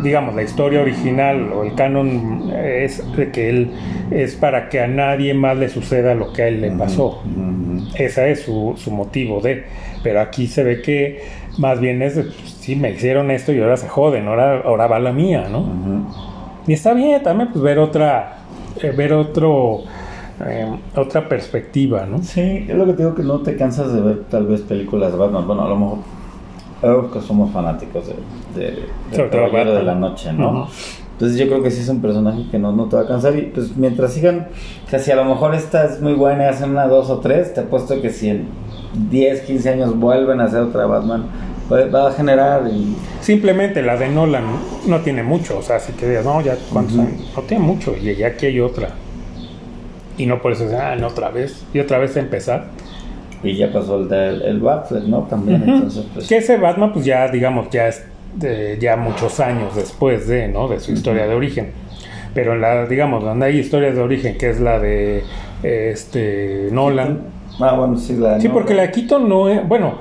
digamos, la historia original o el canon es de que él es para que a nadie más le suceda lo que a él le pasó.
Ujú.
Ese es su, su motivo de. Pero aquí se ve que más bien es, pues, sí, me hicieron esto y ahora se joden, ahora, ahora va la mía, ¿no? Y está bien también pues ver otra, eh, ver otro, eh, otra perspectiva, ¿no?
Sí, es lo que te digo que no te cansas de ver tal vez películas de Batman. Bueno, a lo mejor que somos fanáticos de, de, de Caballero de la Noche, ¿no? Entonces yo creo que sí es un personaje que no, no te va a cansar y pues mientras sigan, o sea, si a lo mejor esta es muy buena y hacen una, dos o tres, te apuesto que si en 10, 15 años vuelven a hacer otra Batman, va a generar y
Simplemente la de Nolan no tiene mucho, o sea, si te digas, no, ya cuántos años? no tiene mucho, y ya aquí hay otra. Y no por eso, ah, no, otra vez, y otra vez empezar.
y ya pasó el el Batfleck, ¿no? También, entonces pues...
Que ese Batman, pues ya, digamos, ya es de- ya muchos años después de, ¿no? De su historia de origen. Pero en la, digamos, donde hay historias de origen, que es la de este Nolan.
Ah, bueno, sí, la
Sí,
no,
porque la Quito no es, bueno,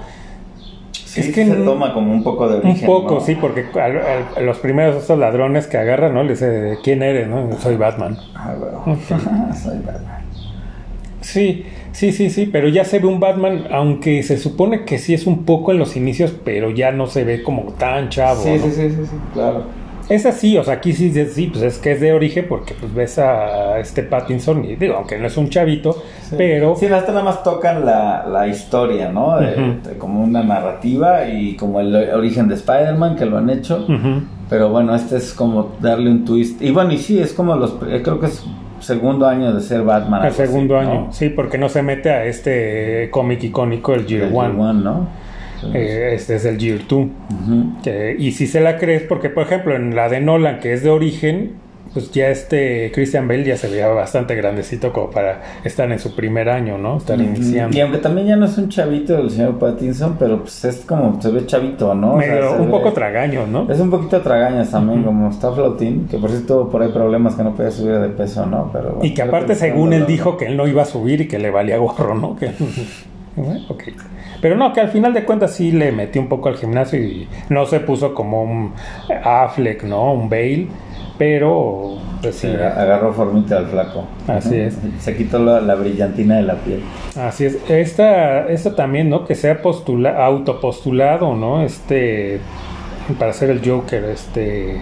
sí,
es que
se toma como un poco de
un poco,
¿no?
sí, porque al- al- a los primeros estos ladrones que agarran, ¿no? Les dice, ¿quién eres? ¿no? Soy Batman.
Ah, bueno. Soy Batman.
Sí, sí, sí, sí, pero ya se ve un Batman, aunque se supone que sí es un poco en los inicios, pero ya no se ve como tan chavo.
Sí,
¿no?
sí, sí, sí, sí, claro.
Es así, o sea, aquí sí, sí, pues es que es de origen porque pues ves a este Pattinson y digo, aunque no es un chavito, pero
Sí, hasta nada más tocan la, la historia, ¿no? De-
Ujú.
de como una narrativa y como el origen de Spider-Man, que lo han hecho. Pero bueno, este es como darle un twist. Y bueno, y sí, es como los. eh, Creo que es segundo año de ser Batman. así,
segundo
¿no?
año, sí, porque no se mete a este cómic icónico, el Year
El
One,
Year One, ¿no?
Eh, este es el Year Two.
Ujú.
Que- y si se la crees, porque por ejemplo en la de Nolan, que es de origen, pues ya este Christian Bale ya se veía bastante grandecito como para estar en su primer año, ¿no? Estar iniciando.
Y aunque también ya no es un chavito el señor Pattinson, pero pues es como se ve chavito, ¿no? O sea,
un
ve-
poco tragaño, ¿no?
Es un poquito tragañas también, como está flautín, que por cierto tuvo por ahí problemas que no podía subir de peso, ¿no? Pero bueno,
Y que aparte, según él dijo que él no iba a subir y que le valía gorro, ¿no? Que, Bueno, ok. Pero no, que al final de cuentas sí le metió un poco al gimnasio y no se puso como un Affleck, ¿no? Un Bale, pero pues Sí,
agarró formita al flaco.
Así es.
Se quitó la, la brillantina de la piel.
así es. Esta, esta también, ¿no? Que sea postula, autopostulado, ¿no? Este, para ser el Joker, este,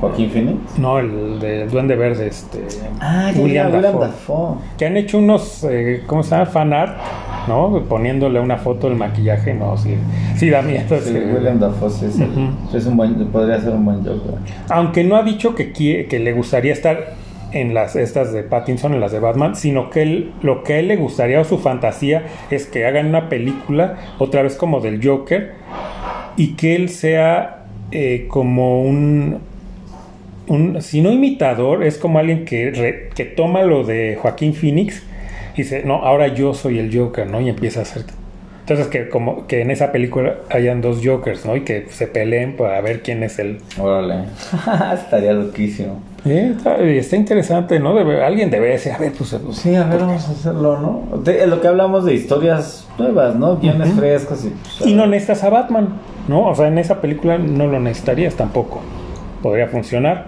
Joaquín Phoenix.
no, el del Duende Verde, este,
Ah,
William Dafoe.
Dafoe.
Que han hecho unos, eh, ¿cómo se llama? Fan art, ¿no? Poniéndole una foto del maquillaje, no, sí, sí da miedo.
Sí,
sí.
William Dafoe sí es, es un buen, podría ser un buen Joker.
Aunque no ha dicho que, quiere, que le gustaría estar en las estas de Pattinson, en las de Batman, sino que él, lo que a él le gustaría o su fantasía es que hagan una película, otra vez como del Joker, y que él sea eh, como un, un, si no imitador, es como alguien que, re- que toma lo de Joaquín Phoenix y dice, no, ahora yo soy el Joker, ¿no? Y empieza a hacer... Entonces que como que en esa película hayan dos Jokers, ¿no? Y que se peleen para ver quién es el...
Órale. Estaría loquísimo.
Eh, está, está interesante, ¿no? Debe- alguien debe decir, a ver, pues... pues,
Sí, a ver, vamos a hacerlo, ¿no? De, lo que hablamos de historias nuevas, ¿no? Guiones
Ujú.
frescos y... pues,
Y no necesitas a Batman, ¿no? O sea, en esa película no lo necesitarías tampoco. Podría funcionar.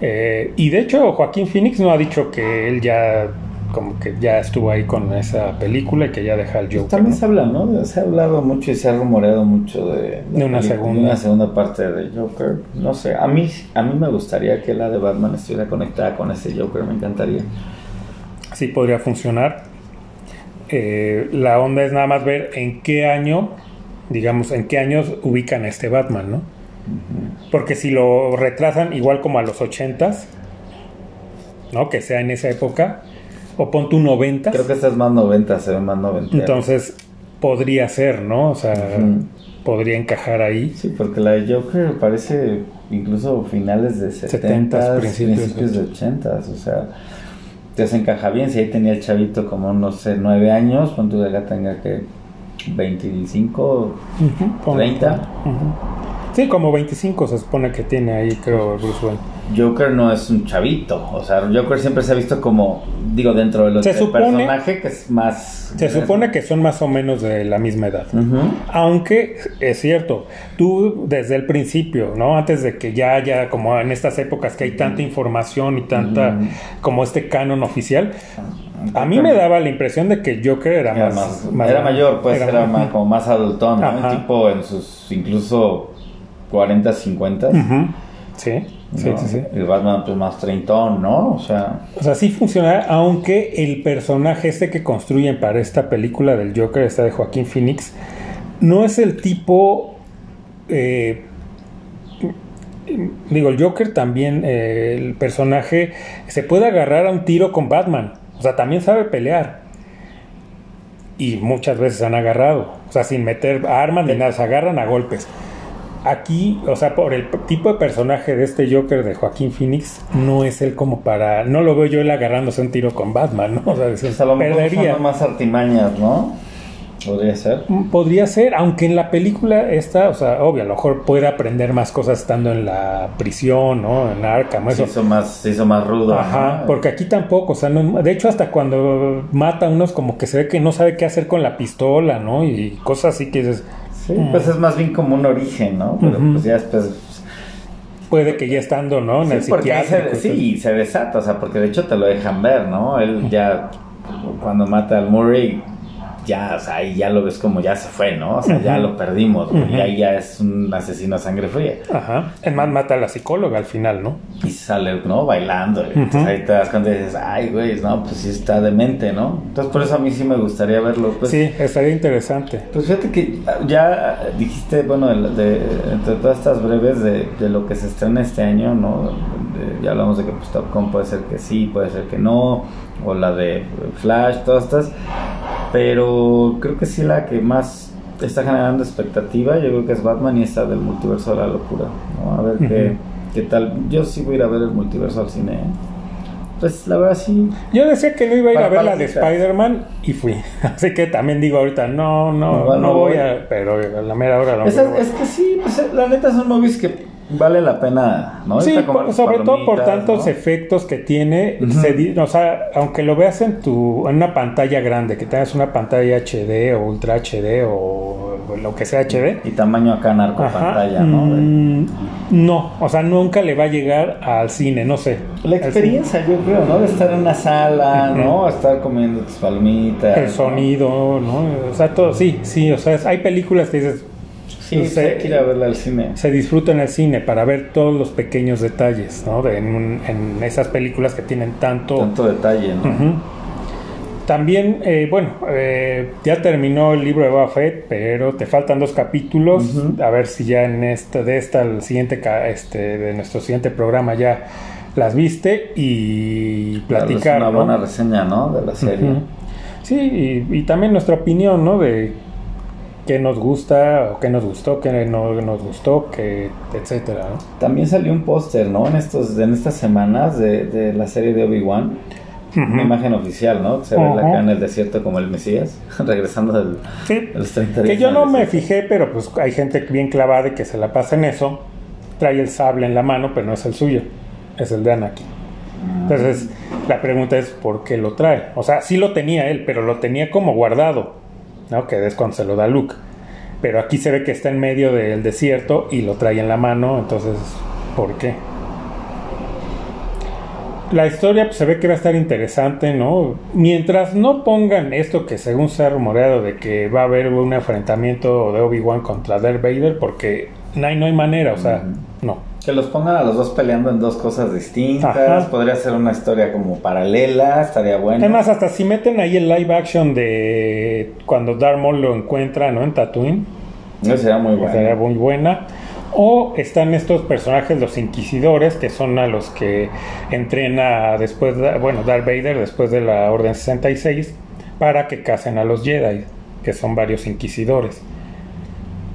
Eh, y de hecho, Joaquín Phoenix no ha dicho que él ya, como que ya estuvo ahí con esa película y que ya deja el Joker.
También
¿no?
se habla, ¿no? Se ha hablado mucho y se ha rumoreado mucho de,
De una segunda.
de una segunda parte de Joker. No sé, a mí, a mí me gustaría que la de Batman estuviera conectada con ese Joker, me encantaría.
Sí podría funcionar. Eh, la onda es nada más ver en qué año, digamos, en qué años ubican a este Batman, ¿no? Porque si lo retrasan igual como a los 80s, ¿no? Que sea en esa época, o pon tu 90
Creo que esta es más 90, se ve más 90.
entonces podría ser, ¿no? O sea,
Ujú.
podría encajar ahí.
Sí, porque la de Joker parece incluso finales de 70,
70s,
principios,
principios
de 80, o sea, te encaja bien. Si ahí tenía el chavito como, no sé, 9 años, cuando ya tenga que 25,
Ujú, pon-
30.
Ujú. Sí, como 25 se supone que tiene ahí, creo, Bruce Wayne.
Joker no es un chavito, o sea, Joker siempre se ha visto como, digo, dentro de los
Se supone-
personaje que es más...
Se supone que son más o menos de la misma edad. Aunque es cierto, tú desde el principio, ¿no? Antes de que ya haya, como en estas épocas que hay tanta información y tanta, como este canon oficial, a mí me daba la impresión de que Joker era,
Era,
más,
era mayor, pues era,
más-
más, como más adultón, ¿no? Tipo en sus incluso 40, 50.
Ujú. Sí, sí,
¿no?
sí, sí.
El Batman pues más treintón, ¿no? O sea,
O sea, sí funciona, aunque el personaje este que construyen para esta película del Joker, esta de Joaquín Phoenix, no es el tipo... eh, digo, el Joker también, eh, el personaje se puede agarrar a un tiro con Batman. O sea, también sabe pelear. Y muchas veces han agarrado. O sea, sin meter armas ni nada, se agarran a golpes. Aquí, o sea, por el tipo de personaje de este Joker de Joaquín Phoenix, no es él como para. No lo veo yo él agarrándose un tiro con Batman, ¿no? O sea, se
pues a lo
perdería.
son más artimañas, ¿no? Podría ser.
Mm, Podría ser, aunque en la película esta, o sea, obvio, a lo mejor puede aprender más cosas estando en la prisión, ¿no? En Arkham,
Se
eso.
hizo más, se hizo más rudo.
Ajá,
¿no?
porque aquí tampoco, o sea, no- de hecho hasta cuando mata a unos como que se ve que no sabe qué hacer con la pistola, ¿no? Y cosas así que dices,
Sí, pues es más bien como un origen, ¿no? Pero pues ya después...
puede que ya estando, ¿no? En el
Sí, se,
psiquiátrico. todo.
sí, se desata, o sea, porque de hecho te lo dejan ver, ¿no? Él ya cuando mata al Murray, ya, o sea, ahí ya lo ves como ya se fue, ¿no? O sea, ya lo perdimos, güey,
Ujú.
y ahí ya es un asesino a sangre fría.
Ajá. Es más, mata a la psicóloga al final, ¿no?
Y sale, ¿no? Bailando. y Entonces ahí te das cuenta y dices, ay, güey, no, pues sí está demente, ¿no? Entonces por eso a mí sí me gustaría verlo. Pues,
sí, estaría interesante.
Pues fíjate que ya dijiste, bueno, de, de- entre todas estas breves de, de lo que se estrena este año, ¿no? De- ya hablamos de que pues, Top Gun puede ser que sí, puede ser que no, o la de Flash, todas estas, pero creo que sí la que más está generando expectativa, yo creo que es Batman y esta del multiverso de la locura, ¿no? A ver qué,
Ujú.
qué tal. Yo sí voy a ir a ver el multiverso al cine, ¿eh? Pues la verdad sí,
Yo decía que no iba a ir a ver la de. Spider-Man y fui. Así que también digo ahorita, no, no,
No,
no, voy
voy.
a. Pero a la mera hora lo a-
es que sí, pues eh, la neta son movies que vale la pena, ¿no?
Sí, por- sobre todo por tantos
¿no?
efectos que tiene, se o sea, aunque lo veas en tu en una pantalla grande, que tengas una pantalla HD o Ultra HD o, lo que sea HD,
Y tamaño acá narco
ajá,
pantalla, ¿no?
Mm, no, o sea, nunca le va a llegar al cine, no sé.
La experiencia, yo creo, ¿no? De estar en una sala. ¿no? Estar comiendo tus palomitas.
El
¿no?
sonido, ¿no? O sea, todo, sí, sí, o sea, es- hay películas que dices,
Sí,
no sé,
hay que ir a verla al cine.
se disfruta en el cine para ver todos los pequeños detalles, ¿no? De- en, esas películas que tienen tanto...
Tanto detalle.
También, eh, bueno, eh, ya terminó el libro de Boba Fett, pero te faltan dos capítulos. A ver si ya en esta, de esta, el siguiente, este, de nuestro siguiente programa ya las viste y platicar.
Darles una
¿no?
buena reseña, ¿no? De la serie.
Sí, y, y también nuestra opinión, ¿no? De qué nos gusta o qué nos gustó, qué no nos gustó, qué, etcétera, ¿no?
También salió un póster, ¿no? En estos, en estas semanas de, de la serie de Obi-Wan. Una imagen oficial, ¿no? Se ve
Ajá.
acá en el desierto como el Mesías, regresando del,
Sí.
de los 30
Que
días
yo
del
no me fijé, pero pues hay gente bien clavada y que se la pasa en eso. Trae el sable en la mano, pero no es el suyo, es el de Anakin. Entonces, la pregunta es ¿por qué lo trae? O sea, sí lo tenía él, pero lo tenía como guardado, ¿no? Que es cuando se lo da Luke. Pero aquí se ve que está en medio del desierto y lo trae en la mano, entonces, ¿por qué? La historia pues, se ve que va a estar interesante, ¿no? Mientras no pongan esto que según se ha rumoreado de que va a haber un enfrentamiento de Obi-Wan contra Darth Vader, porque no hay, no hay manera, o sea, no.
Que los pongan a los dos peleando en dos cosas distintas.
Ajá.
Podría ser una historia como paralela, estaría bueno.
Además, hasta si meten ahí el live action de cuando Darth Maul lo encuentra, ¿no? En Tatooine,
sería muy
estaría muy buena. O están estos personajes, los inquisidores, que son a los que entrena después, de- bueno, Darth Vader después de la Orden 66, para que casen a los Jedi, que son varios inquisidores.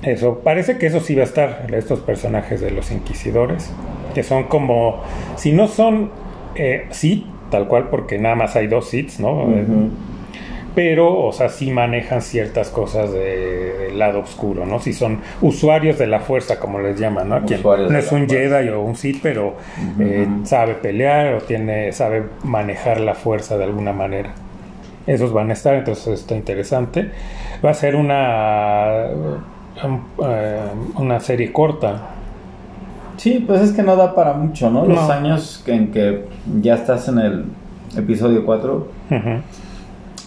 Eso, parece que eso sí va a estar, estos personajes de los inquisidores, que son como, si no son eh, Sith, tal cual, porque nada más hay dos Siths, ¿no?
Ujú.
pero, o sea, sí manejan ciertas cosas de- del lado oscuro, ¿no? Si son usuarios de la fuerza, como les llaman, ¿no? Quien no
de
es un
fuerza.
Jedi o un Sith, pero eh, sabe pelear o tiene, sabe manejar la fuerza de alguna manera. Esos van a estar, entonces está interesante. Va a ser una, eh, una serie corta.
Sí, pues es que no da para mucho, ¿no? Los
No.
años que- en que ya estás en el episodio 4,
Ujú.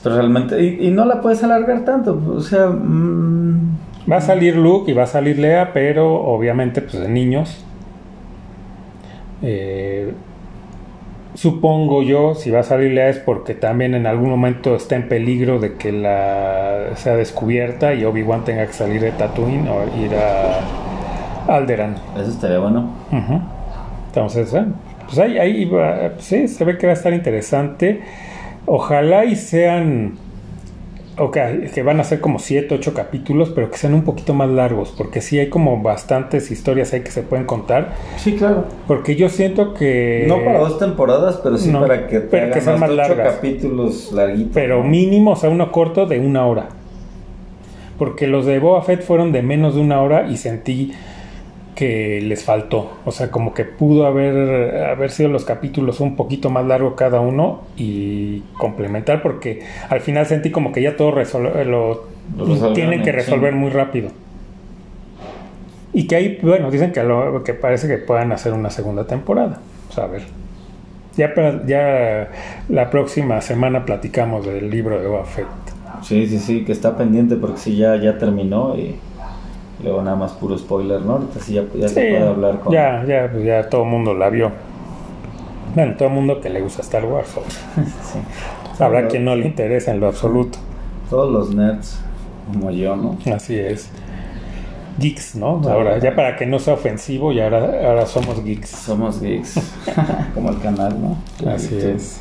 pero realmente... Y, y no la puedes alargar tanto, o sea... mm,
Va a salir Luke y va a salir Lea, pero obviamente pues de niños. Eh, supongo yo, si va a salir Lea es porque también en algún momento está en peligro de que la sea descubierta y Obi-Wan tenga que salir de Tatooine o ir a Alderan.
eso estaría bueno.
Ujú. Entonces, eh, pues ahí, ahí va, sí, se ve que va a estar interesante. Ojalá y sean, ok, que van a ser como 7, 8 capítulos, pero que sean un poquito más largos, porque sí hay como bastantes historias ahí que se pueden contar.
Sí, claro.
Porque yo siento que...
No para dos temporadas, pero sí
no,
para que te
pero que
hagan
sean más largas.
capítulos larguitos.
Pero mínimo, o sea, uno corto de una hora. Porque los de Boba Fett fueron de menos de una hora y sentí que les faltó. O sea, como que pudo haber, haber sido los capítulos un poquito más largo cada uno y complementar, porque al final sentí como que ya todo lo,
Lo
tienen que resolver muy rápido. Y que ahí, bueno, dicen que, lo- que parece que puedan hacer una segunda temporada. Pues a ver. Ya, ya la próxima semana platicamos del libro de Boba Fett.
Sí, sí, sí, que está pendiente porque sí, ya, ya terminó y luego nada más puro spoiler, ¿no? Ahorita sí ya, ya se puede hablar con...
ya, ya, pues ya todo el mundo la vio. Bueno, todo el mundo que le gusta Star Wars.
Sí.
Habrá
Pero
quien no le interesa en lo absoluto.
Todos los nerds, como yo, ¿no?
Así es. Geeks, ¿no? Ahora, ya para que no sea ofensivo, y ahora, ahora somos geeks.
Somos geeks, como el canal, ¿no?
Así
YouTube.
es.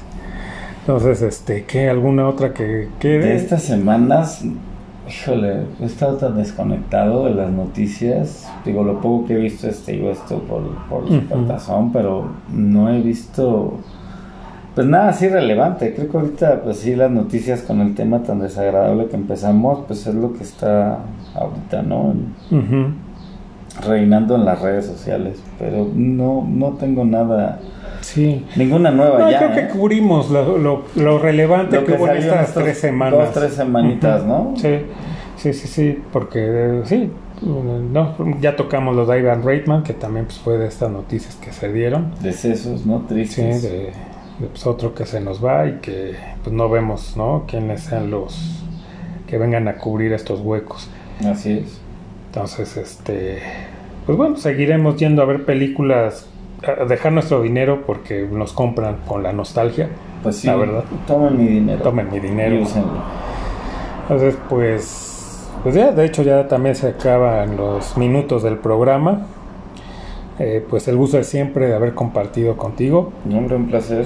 Entonces, este, ¿qué? ¿Alguna otra que quede?
De estas semanas, híjole, he estado tan desconectado de las noticias. Digo, lo poco que he visto es, te digo, esto por, por. Supertazón, pero no he visto, pues nada así relevante. Creo que ahorita, pues sí, las noticias con el tema tan desagradable que empezamos, pues es lo que está ahorita, ¿no? Reinando en las redes sociales. Pero no, no tengo nada,
Sí.
ninguna nueva
No,
ya.
creo
¿eh?
que cubrimos lo, lo, lo relevante
Lo
que,
que
hubo en estas tres semanas.
dos, tres semanitas, ¿no?
Sí, sí, sí, sí, porque eh, sí, no, ya tocamos los de Ivan Reitman, que también pues, fue de estas noticias que se dieron.
Decesos, ¿no?
Sí,
Tristes.
de, de, pues, otro que se nos va y que pues no vemos, ¿no? Quiénes sean los que vengan a cubrir estos huecos.
Así es.
Entonces, este, pues bueno, seguiremos yendo a ver películas, dejar nuestro dinero porque nos compran con la nostalgia.
Pues sí,
La verdad.
tomen mi dinero.
Tomen mi dinero. Entonces, pues, pues ya, de hecho ya también se acaban los minutos del programa. Eh, pues el gusto de siempre de haber compartido contigo
hombre, un placer.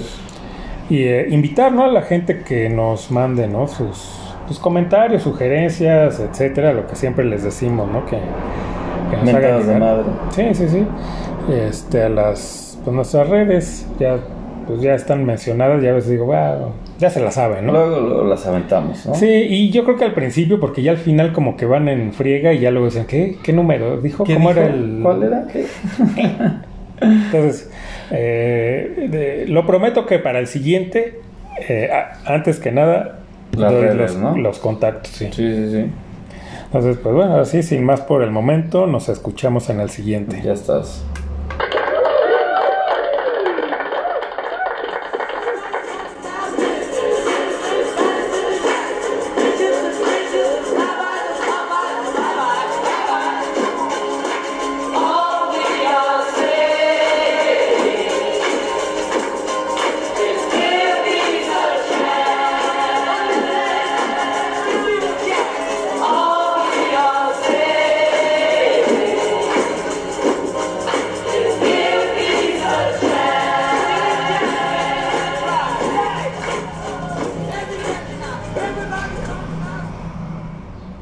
y eh, invitar ¿no? a la gente que nos mande ¿no? sus, sus comentarios, sugerencias, etcétera, lo que siempre les decimos, ¿no? Que, que nos hagan
de madre.
Sí, sí, sí. Este, a las pues, nuestras redes ya pues ya están mencionadas, ya a veces digo, wow, ya se la saben, ¿no?
Luego, luego las aventamos, ¿no?
Sí, y yo creo que al principio, porque ya al final como que van en friega y ya luego dicen, ¿qué, qué número? Dijo,
¿Qué
¿cómo
dijo?
era el...?
¿Cuál era? ¿Qué?
Entonces, eh, de- lo prometo que para el siguiente, eh, a- antes que nada,
Las redes,
los,
¿no?
los contactos, sí.
Sí, sí, sí.
Entonces, pues bueno, así sin más por el momento, nos escuchamos en el siguiente.
Ya estás.